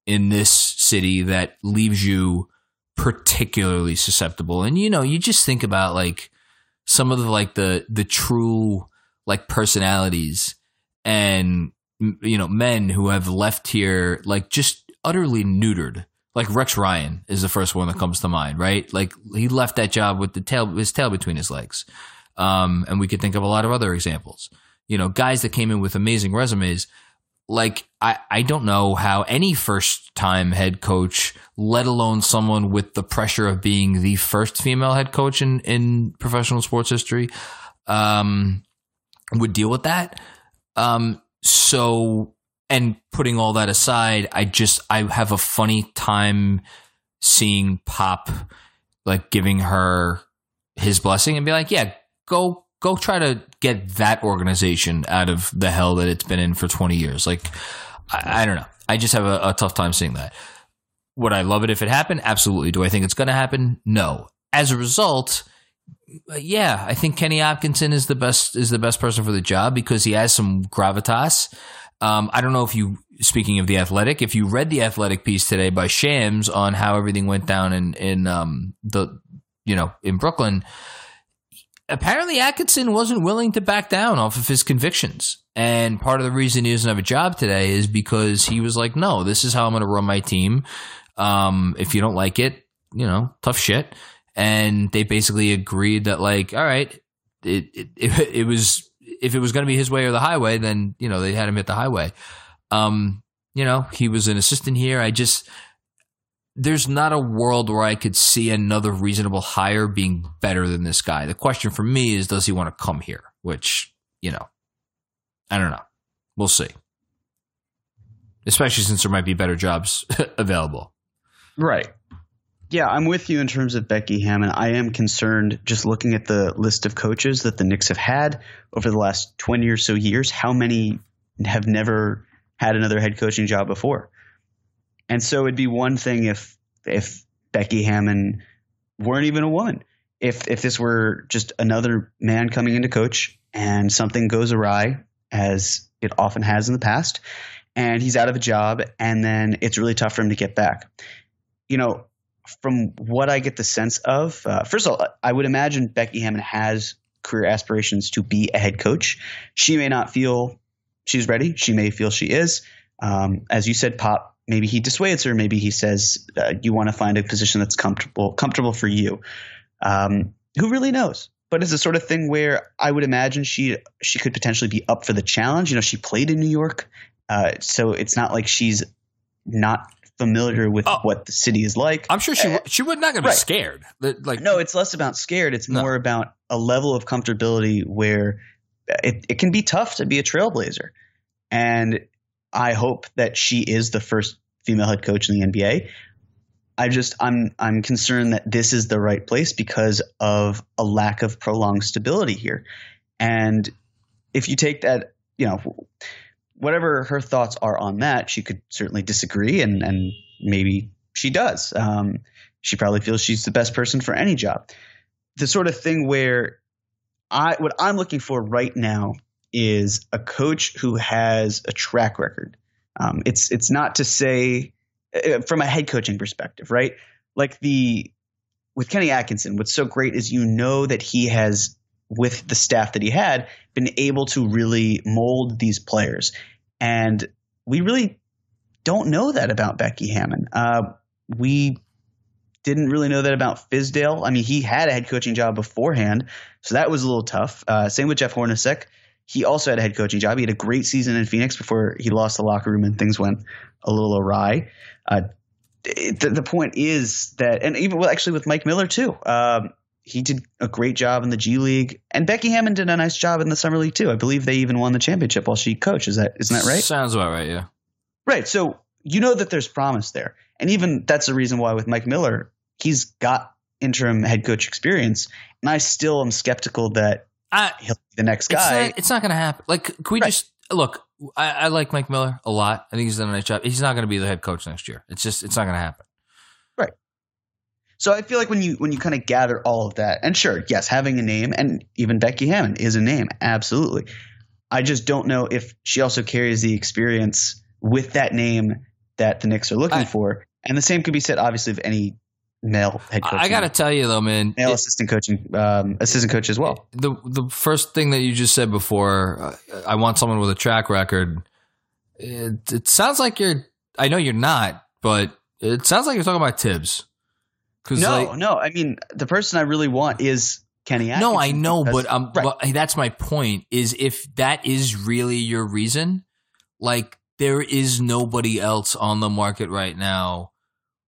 in this city that leaves you particularly susceptible. And you know, you just think about like some of the like the the true like personalities and you know men who have left here like just utterly neutered. Like Rex Ryan is the first one that comes to mind, right? Like he left that job with the tail his tail between his legs. Um, and we could think of a lot of other examples. You know, guys that came in with amazing resumes. like I, I don't know how any first time head coach, let alone someone with the pressure of being the first female head coach in, in professional sports history, um, would deal with that. Um, so, and putting all that aside, I just, I have a funny time seeing Pop like giving her his blessing and be like, yeah, go, go try to get that organization out of the hell that it's been in for 20 years. Like, I, I don't know. I just have a, a tough time seeing that. Would I love it if it happened? Absolutely. Do I think it's going to happen? No. As a result, yeah, I think Kenny Hopkinson is the best is the best person for the job because he has some gravitas. Um, I don't know if you, speaking of the athletic, if you read the athletic piece today by Shams on how everything went down in in um, the you know in Brooklyn. Apparently, Atkinson wasn't willing to back down off of his convictions, and part of the reason he doesn't have a job today is because he was like, "No, this is how I'm going to run my team. Um, if you don't like it, you know, tough shit." And they basically agreed that, like, all right, it it, it, it was if it was going to be his way or the highway, then you know they had him hit the highway. Um, you know, he was an assistant here. I just there's not a world where I could see another reasonable hire being better than this guy. The question for me is, does he want to come here? Which you know, I don't know. We'll see. Especially since there might be better jobs available. Right. Yeah, I'm with you in terms of Becky Hammon. I am concerned just looking at the list of coaches that the Knicks have had over the last 20 or so years, how many have never had another head coaching job before? And so it'd be one thing if if Becky Hammon weren't even a woman. If if this were just another man coming into coach and something goes awry, as it often has in the past, and he's out of a job, and then it's really tough for him to get back. You know, from what I get the sense of, uh, first of all, I would imagine Becky Hammon has career aspirations to be a head coach. She may not feel she's ready. She may feel she is. Um, as you said, Pop, maybe he dissuades her. Maybe he says uh, you want to find a position that's comfortable comfortable for you. Um, who really knows? But it's the sort of thing where I would imagine she she could potentially be up for the challenge. You know, she played in New York, uh, so it's not like she's not familiar with Oh. what the city is like. I'm sure she Uh, she would not going to be scared. Like no, it's less about scared. It's No. more about a level of comfortability where it, it can be tough to be a trailblazer. And I hope that she is the first female head coach in the NBA. I just I'm I'm concerned that this is the right place because of a lack of prolonged stability here. And if you take that, you know, whatever her thoughts are on that, she could certainly disagree and and maybe she does. Um, she probably feels she's the best person for any job. The sort of thing where I what I'm looking for right now is a coach who has a track record. Um, it's it's not to say uh, from a head coaching perspective, right? Like the with Kenny Atkinson, what's so great is you know that he has with the staff that he had been able to really mold these players, and we really don't know that about Becky Hammon. Uh, we didn't really know that about Fizdale. I mean, he had a head coaching job beforehand, so that was a little tough. Uh, same with Jeff Hornacek. He also had a head coaching job. He had a great season in Phoenix before he lost the locker room and things went a little awry. Uh, the, the point is that, and even well, actually with Mike Miller too, um, he did a great job in the G League, and Becky Hammon did a nice job in the summer league too. I believe they even won the championship while she coached. Is that isn't that right? Sounds about right. Yeah. Right. So you know that there's promise there. And even that's the reason why with Mike Miller, he's got interim head coach experience. And I still am skeptical that I, he'll be the next It's guy. not, it's not going to happen. Like, can we Right. just look? I, I like Mike Miller a lot. I think he's done a nice job. He's not going to be the head coach next year. It's just, it's not going to happen. So I feel like when you when you kind of gather all of that, and sure, yes, having a name, and even Becky Hammon is a name, absolutely. I just don't know if she also carries the experience with that name that the Knicks are looking I- for. And the same could be said, obviously, of any male head coach. I got to tell you though, man. male it- assistant coaching um, assistant coach as well. the the first thing that you just said before, uh, I want someone with a track record. It, it sounds like you're. I know you're not, but it sounds like you're talking about Tibbs. No, like, no. I mean, the person I really want is Kenny. Atkinson no, I know, because- but um, right. but that's my point. Is if that is really your reason, like there is nobody else on the market right now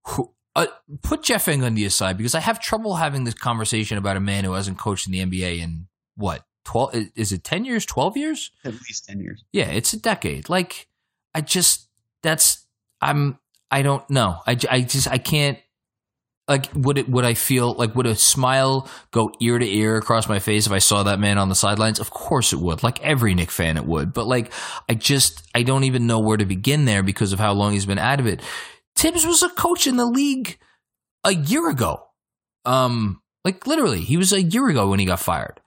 who. Uh, put Jeff Van Gundy aside because I have trouble having this conversation about a man who hasn't coached in the NBA in what twelve? Is it ten years? Twelve years? At least ten years. Yeah, it's a decade. Like I just that's I'm I don't know. I, I just I can't like would it would I feel like would a smile go ear to ear across my face if I saw that man on the sidelines? Of course it would. Like every Knick fan it would. But like I just I don't even know where to begin there because of how long he's been out of it. Tibbs was a coach in the league a year ago. Um like literally, he was a year ago when he got fired.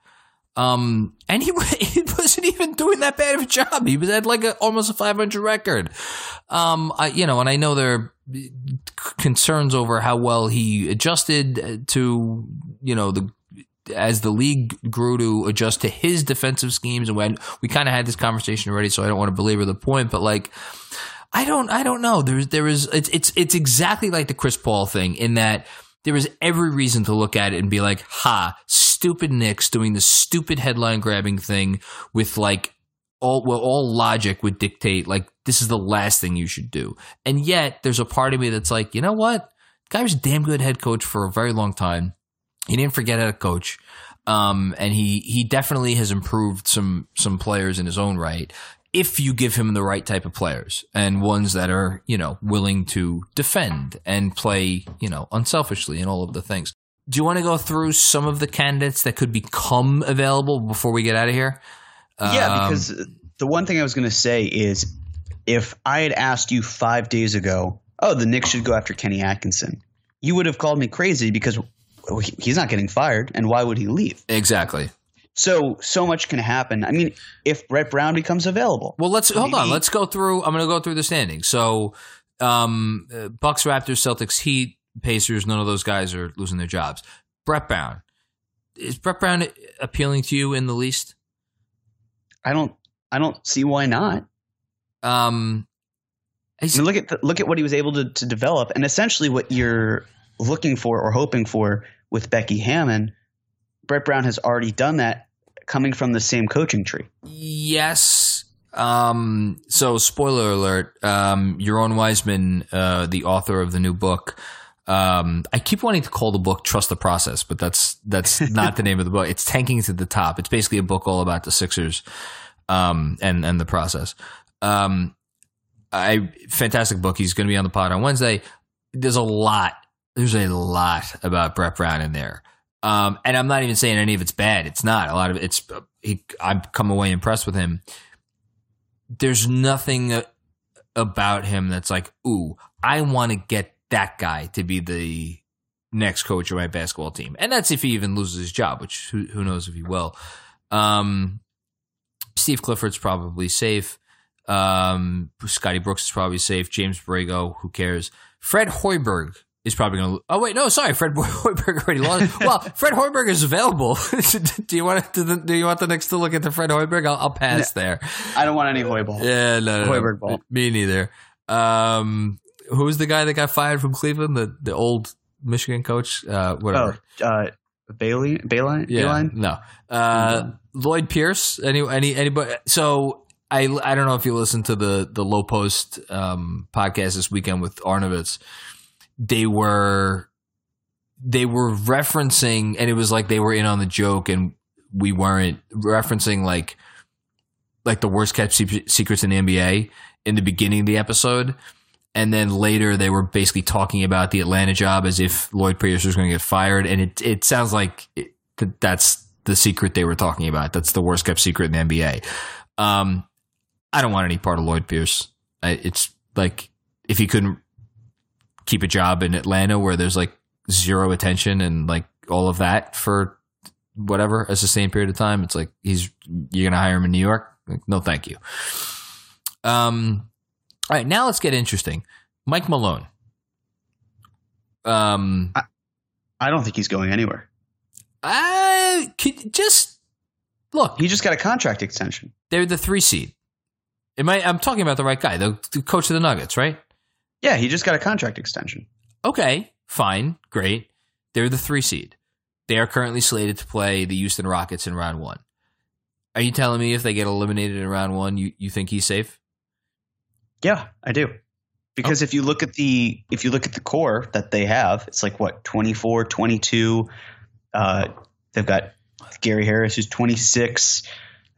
Um, and he, he wasn't even doing that bad of a job. He was at like a, almost a 500 record. Um, I, you know, and I know there are concerns over how well he adjusted to, you know, the, as the league grew to adjust to his defensive schemes. And when we kind of had this conversation already, so I don't want to belabor the point, but like, I don't, I don't know. There's, there is, it's, it's, it's exactly like the Chris Paul thing in that there is every reason to look at it and be like, ha, stupid Knicks doing the stupid headline grabbing thing with like all well, all logic would dictate like this is the last thing you should do. And yet there's a part of me that's like, you know what? Guy was a damn good head coach for a very long time. He didn't forget how to coach. Um, and he he definitely has improved some some players in his own right if you give him the right type of players and ones that are, you know, willing to defend and play, you know, unselfishly and all of the things. Do you want to go through some of the candidates that could become available before we get out of here? Yeah, Um, because the one thing I was going to say is if I had asked you five days ago, oh, the Knicks should go after Kenny Atkinson, you would have called me crazy because he's not getting fired, and why would he leave? exactly. So so much can happen. I mean, if Brett Brown becomes available, Well, let's hold on. Let's go through. I'm going to go through the standings. So, um, uh, Bucks, Raptors, Celtics, Heat, Pacers. None of those guys are losing their jobs. Brett Brown is Brett Brown appealing to you in the least? I don't I don't see why not. Um, I mean, look at look at what he was able to, to develop, and essentially what you're looking for or hoping for with Becky Hammon. Brett Brown has already done that, coming from the same coaching tree. Yes. Um, so, spoiler alert: um, Yaron Weitzman, uh, the author of the new book. Um, I keep wanting to call the book "Trust the Process," but that's that's not the name of the book. It's "Tanking to the Top." It's basically a book all about the Sixers, um, and and the process. Um, I fantastic book. He's going to be on the pod on Wednesday. There's a lot. There's a lot about Brett Brown in there. Um, and I'm not even saying any of it's bad. It's not. A lot of it's he. I've come away impressed with him. There's nothing uh, about him that's like, ooh, I want to get that guy to be the next coach of my basketball team. And that's if he even loses his job, which who, who knows if he will. Um, Steve Clifford's probably safe. Um, Scotty Brooks is probably safe. James Borrego, who cares? Fred Hoiberg is probably going to. Oh wait, no, sorry, Fred Hoiberg already lost. well, Fred Hoiberg is available. do you want to? Do you want the next to look at the Fred Hoiberg? I'll, I'll pass there. I don't want any Hoiberg. Yeah, no, no, no. Hoiberg ball. Me neither. Um, who's the guy that got fired from Cleveland? The the old Michigan coach. Uh, whatever. Oh, uh, Bailey, Bailey, Yeah, Bailey? no. Uh, Lloyd Pierce. Any any anybody? So I I don't know if you listened to the the Low Post um, podcast this weekend with Arnovitz. They were they were referencing, and it was like they were in on the joke, and we weren't referencing like like the worst kept secrets in the NBA in the beginning of the episode. And then later they were basically talking about the Atlanta job as if Lloyd Pierce was going to get fired. And it, it sounds like it, th- that's the secret they were talking about. That's the worst kept secret in the NBA. Um, I don't want any part of Lloyd Pierce. I, it's like if he couldn't keep a job in Atlanta where there's like zero attention and like all of that for whatever a sustained period of time, it's like he's you're gonna hire him in New York. Like, no, thank you. Um, all right, now let's get interesting. Mike Malone. Um, I don't think he's going anywhere. I could just look. He just got a contract extension. They're the three seed. Am I? I'm talking about the right guy, the, the coach of the Nuggets, right? Yeah, he just got a contract extension. Okay, fine, great. They're the three seed. They are currently slated to play the Houston Rockets in round one. Are you telling me if they get eliminated in round one, you, you think he's safe? Yeah, I do. Because if you look at the if you look at the core that they have, it's like what 24, 22. Uh, they've got Gary Harris who's 26.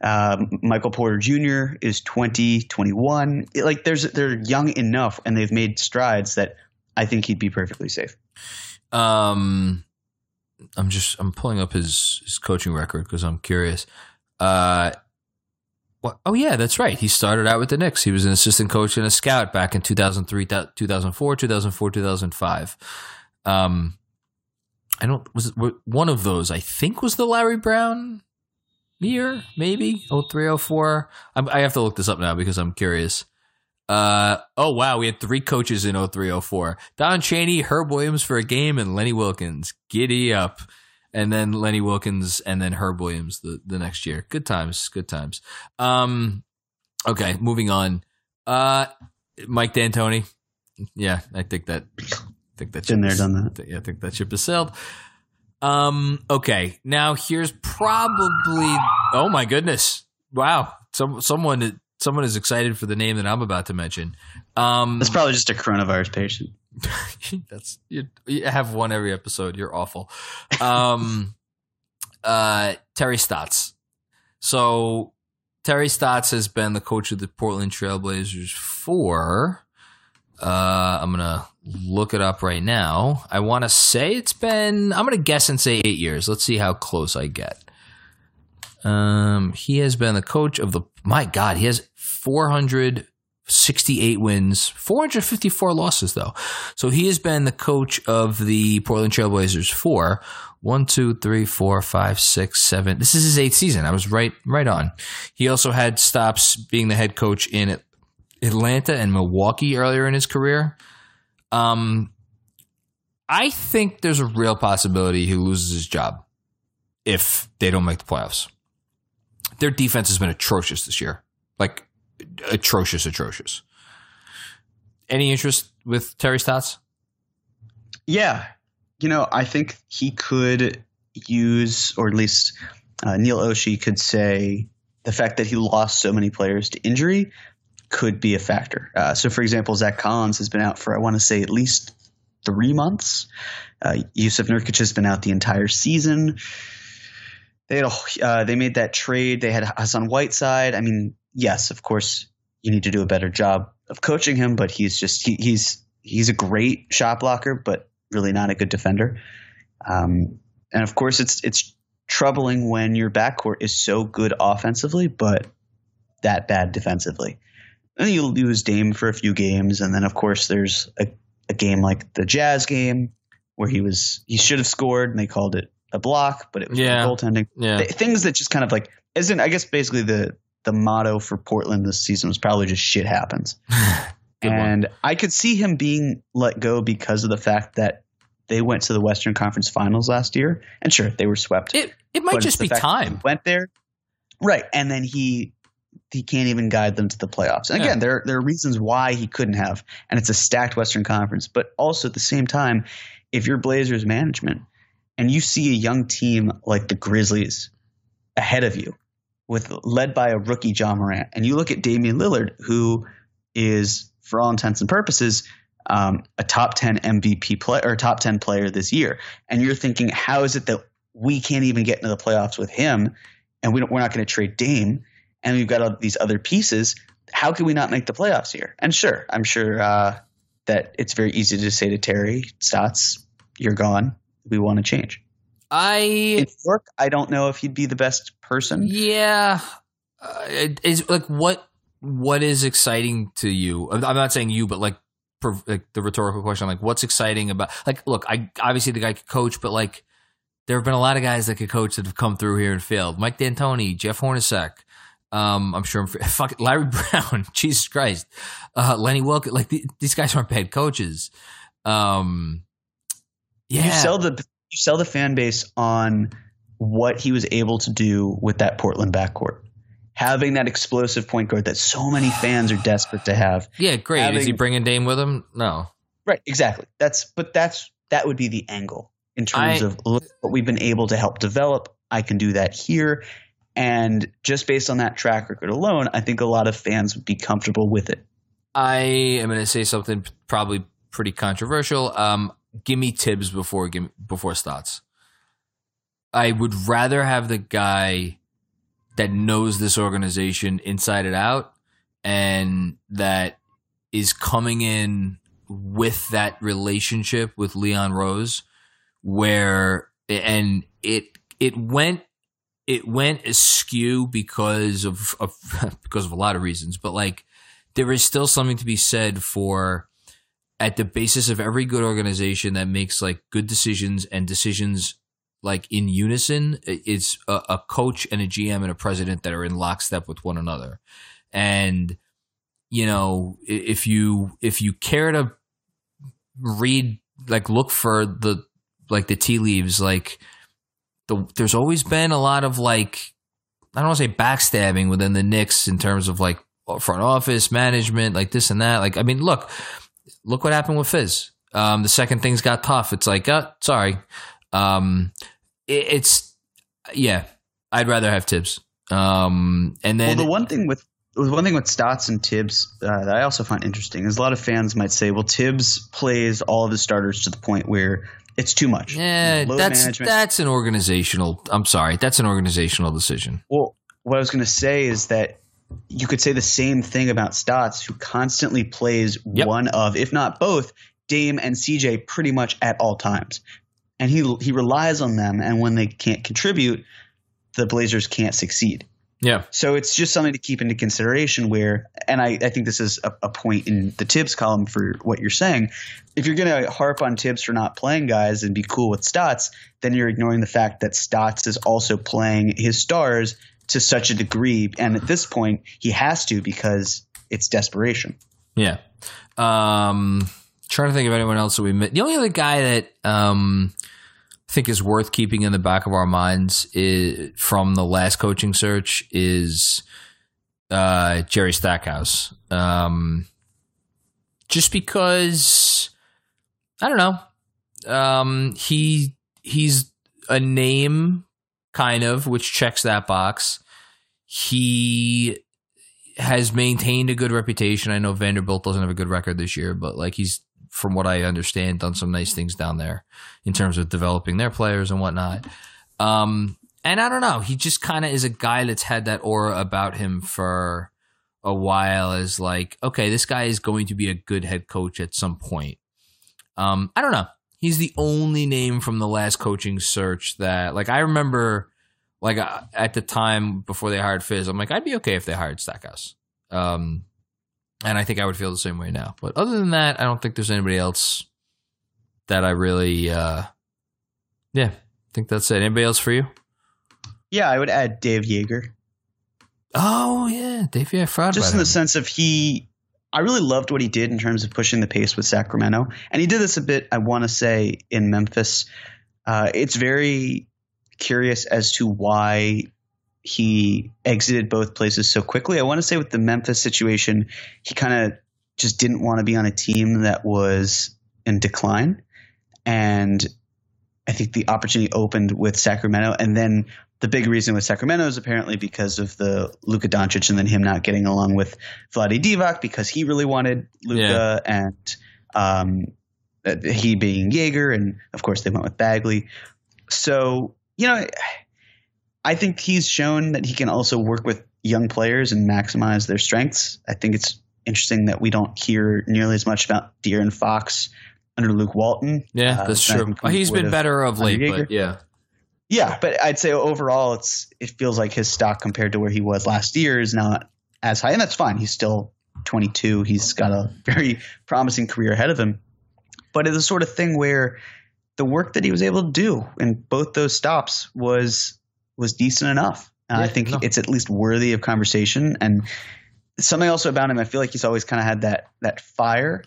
Um, Michael Porter Jr. is 20, 21. It- like there's they're young enough and they've made strides that I think he'd be perfectly safe. Um, I'm just I'm pulling up his his coaching record because I'm curious. Uh, what? Oh yeah, that's right. He started out with the Knicks. He was an assistant coach and a scout back in 2003, 2004, 2004, 2005. Um, I don't was it, one of those. I think was the Larry Brown year, maybe 03, 04. I'm, I have to look this up now because I'm curious. Uh, oh wow, we had three coaches in 0304. Don Chaney, Herb Williams for a game, and Lenny Wilkens. Giddy up. And then Lenny Wilkens and then Herb Williams the, the next year. Good times, good times. Um okay, moving on. Uh Mike D'Antoni. Yeah, I think that I think that Been there, ship is- done that. Yeah, I think that ship has sailed. Um, okay. Now here's probably oh my goodness. Wow. Some someone someone is excited for the name that I'm about to mention. Um That's probably just a coronavirus patient. that's you, you have one every episode. You're awful. Um, uh, Terry Stotts. So Terry Stotts has been the coach of the Portland Trailblazers for. Uh, I'm gonna look it up right now. I want to say it's been. I'm gonna guess and say eight years. Let's see how close I get. Um, he has been the coach of the. My God, he has 468 wins, 454 losses though. So he has been the coach of the Portland Trailblazers for one, two, three, four, five, six, seven. This is his eighth season. I was right, right on. He also had stops being the head coach in Atlanta and Milwaukee earlier in his career. Um, I think there's a real possibility he loses his job if they don't make the playoffs. Their defense has been atrocious this year, like atrocious, atrocious. Any interest with Terry Stotts? Yeah, you know, I think he could use, or at least uh, Neil Olshey could say, the fact that he lost so many players to injury could be a factor. Uh, so, for example, Zach Collins has been out for, I want to say, at least three months. Uh, Jusuf Nurkic has been out the entire season. They had a, uh, they made that trade. They had Hassan Whiteside. I mean, yes, of course, you need to do a better job of coaching him, but he's just he, he's he's a great shot blocker, but really not a good defender. Um, and of course, it's it's troubling when your backcourt is so good offensively, but that bad defensively. And then you lose Dame for a few games, and then of course there's a, a game like the Jazz game where he was he should have scored and they called it a block, but it was Yeah. goaltending. Yeah. Th- things that just kind of like isn't I guess basically the the motto for Portland this season was probably just shit happens. Good one. and I could see him being let go because of the fact that they went to the Western Conference Finals last year, and sure they were swept. It it might just be time. went there, right? And then he he can't even guide them to the playoffs. And again, Yeah. there there are reasons why he couldn't have, and it's a stacked Western Conference. But also at the same time, if you're Blazers management and you see a young team like the Grizzlies ahead of you, with led by a rookie Ja Morant, and you look at Damian Lillard, who is for all intents and purposes um, a top 10 MVP player or top 10 player this year. And you're thinking, how is it that we can't even get into the playoffs with him and we we're not going to trade Dame and we've got all these other pieces? How can we not make the playoffs here? And sure, I'm sure uh, that it's very easy to say to Terry Stotts, you're gone. We want to change. I In York, I don't know if he'd be the best person. yeah. Uh, it- is like what what is exciting to you? I'm not saying you, but like, per, like the rhetorical question, like what's exciting about? Like, look, I obviously the guy could coach, but like there have been a lot of guys that could coach that have come through here and failed. Mike D'Antoni, Jeff Hornacek. Um, I'm sure. I'm, fuck Larry Brown. Jesus Christ. Uh, Lenny Wilkens. Like the, these guys aren't bad coaches. Um, yeah. You sell the you sell the fan base on what he was able to do with that Portland backcourt. Having that explosive point guard that so many fans are desperate to have. yeah, great. Is he bringing Dame with him? No. Right, exactly. That's but that's that would be the angle in terms I- of look what we've been able to help develop. I can do that here. And just based on that track record alone, I think a lot of fans would be comfortable with it. I am going to say something probably pretty controversial. Um, give me Tibbs before give me, before Stotts. I would rather have the guy that knows this organization inside and out, and that is coming in with that relationship with Leon Rose, where and it it went it went askew because of, of because of a lot of reasons, but like there is still something to be said for at the basis of every good organization that makes like good decisions and decisions like in unison it's a, a, coach and a gm and a president that are in lockstep with one another. And you know if you if you care to read like look for the like the tea leaves like the there's always been a lot of like i don't want to say backstabbing within the Knicks in terms of like front office management like this and that. Like i mean look look what happened with Fizz. Um, the second things got tough. It's like, uh, sorry. Um, it, it's yeah. I'd rather have Tibbs. Um, and then well, the one thing with the one thing with Stotts and Tibbs uh, that I also find interesting is a lot of fans might say, well, Tibbs plays all of his starters to the point where it's too much. Yeah, that's management. that's an organizational. I'm sorry, that's an organizational decision. Well, what I was going to say is that you could say the same thing about Stotts, who constantly plays yep. one of, if not both, Dame and CJ pretty much at all times. And he he relies on them, and when they can't contribute, the Blazers can't succeed. Yeah. So it's just something to keep into consideration where, and I, I think this is a, a point in the Tibbs column for what you're saying. If you're going to harp on Tibbs for not playing guys and be cool with Stotts, then you're ignoring the fact that Stotts is also playing his stars to such a degree. And at this point, he has to because it's desperation. Yeah. Um, trying to think of anyone else that we met. The only other guy that um, I think is worth keeping in the back of our minds is, from the last coaching search is uh, Jerry Stackhouse. Um, just because I don't know. Um, he he's a name kind of, which checks that box. He has maintained a good reputation. I know Vanderbilt doesn't have a good record this year, but like he's, from what I understand, done some nice things down there in terms of developing their players and whatnot. Um, and I don't know, he just kind of is a guy that's had that aura about him for a while. Is like, okay, this guy is going to be a good head coach at some point. Um, I don't know he's the only name from the last coaching search that like I remember like uh, at the time before they hired Fizz, I'm like I'd be okay if they hired Stackhouse. Um, and I think I would feel the same way now. But other than that, I don't think there's anybody else that I really uh yeah, I think that's it. Anybody else for you? Yeah, I would add Dave Joerger. Oh yeah, Dave. Yeah, fraud. Just in him. the sense of he I really loved what he did in terms of pushing the pace with Sacramento, and he did this a bit. I want to say in Memphis. Uh, it's very curious as to why he exited both places so quickly. I want to say with the Memphis situation, he kind of just didn't want to be on a team that was in decline, and I think the opportunity opened with Sacramento, and then the big reason with Sacramento is apparently because of the Luka Doncic and then him not getting along with Vlade Divac because he really wanted Luka yeah. and um, he being Joerger and of course they went with Bagley. So you know, I think he's shown that he can also work with young players and maximize their strengths. I think it's interesting that we don't hear nearly as much about De'Aaron Fox under Luke Walton. Yeah, uh, that's true. Well, he's been better of late, but yeah. Yeah, but I'd say overall, it's it feels like his stock compared to where he was last year is not as high, and that's fine. He's still 22. He's got a very promising career ahead of him. But it's the sort of thing where the work that he was able to do in both those stops was was decent enough. And yeah, I think no. it's at least worthy of conversation. And something also about him, I feel like he's always kind of had that that fire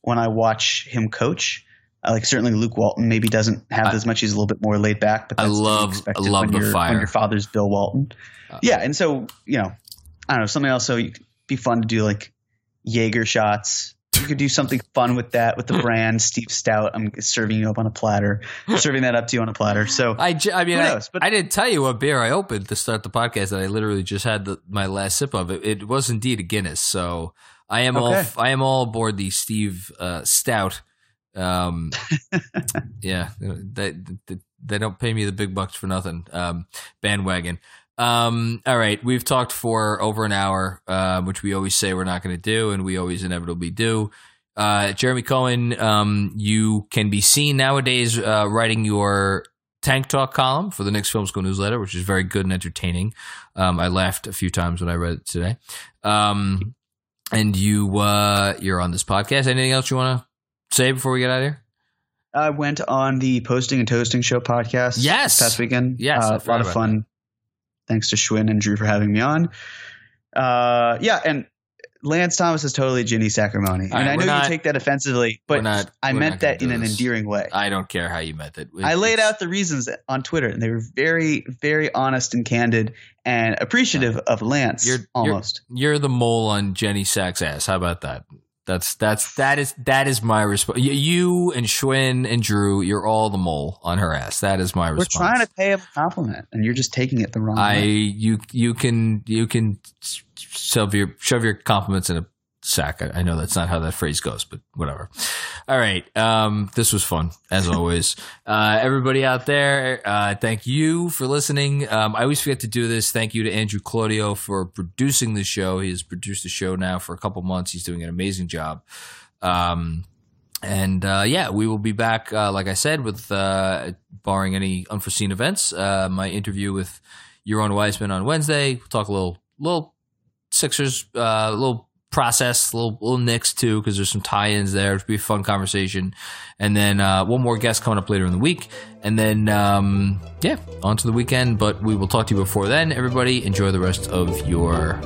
when I watch him coach. Uh, like certainly Luke Walton maybe doesn't have I, as much. He's a little bit more laid back. But I love, I love the fire. When your father's Bill Walton, uh, yeah, and so you know, I don't know something else. So be fun to do like Jaeger shots. You could do something fun with that with the brand Steve Stout. I'm serving you up on a platter, serving that up to you on a platter. So I, I mean, I, but, I didn't tell you what beer I opened to start the podcast. That I literally just had the, my last sip of it. It was indeed a Guinness. So I am all I am all aboard the Steve uh, Stout. Um, yeah, they, they they don't pay me the big bucks for nothing. Um, bandwagon. Um, all right, we've talked for over an hour, um, which we always say we're not going to do, and we always inevitably do. Uh, Jeremy Cohen, um, you can be seen nowadays uh, writing your Tank Talk column for the Knicks Film School newsletter, which is very good and entertaining. Um, I laughed a few times when I read it today. Um, and you uh, you're on this podcast. Anything else you want to say before we get out of here? I went on the Posting and Toasting Show podcast Yes. this past weekend. Yes, Uh, a lot of fun. Thanks to Schwinn and Drew for having me on. Uh, yeah, and Lance Thomas is totally Ginny Sacrimoni. All and I know not- you take that offensively, but not- I meant that in an this. endearing way. I don't care how you meant it. I laid out the reasons on Twitter, and they were very, very honest and candid and appreciative of Lance. You're- you're- almost. You're the mole on Jenny Sack's ass. How about that? That's that's that is that is my response. You and Schwinn and Drew, you're all the mole on her ass. That is my response. We're trying to pay him a compliment, and you're just taking it the wrong I way. you you can you can shove your shove your compliments in a sack. I, I know that's not how that phrase goes, but whatever. All right, um, this was fun as always. uh, everybody out there, uh, thank you for listening. Um, I always forget to do this. Thank you to Andrew Claudio for producing the show. He has produced the show now for a couple months. He's doing an amazing job. Um, and uh, yeah, we will be back, uh, like I said, with uh, barring any unforeseen events. Uh, my interview with Yaron Weitzman on Wednesday. We'll talk a little, little Sixers, uh, little process, little, little Knicks too, because there's some tie-ins there. It'll be a fun conversation. And then uh, one more guest coming up later in the week. And then, um, yeah, on to the weekend. But we will talk to you before then. Everybody, enjoy the rest of your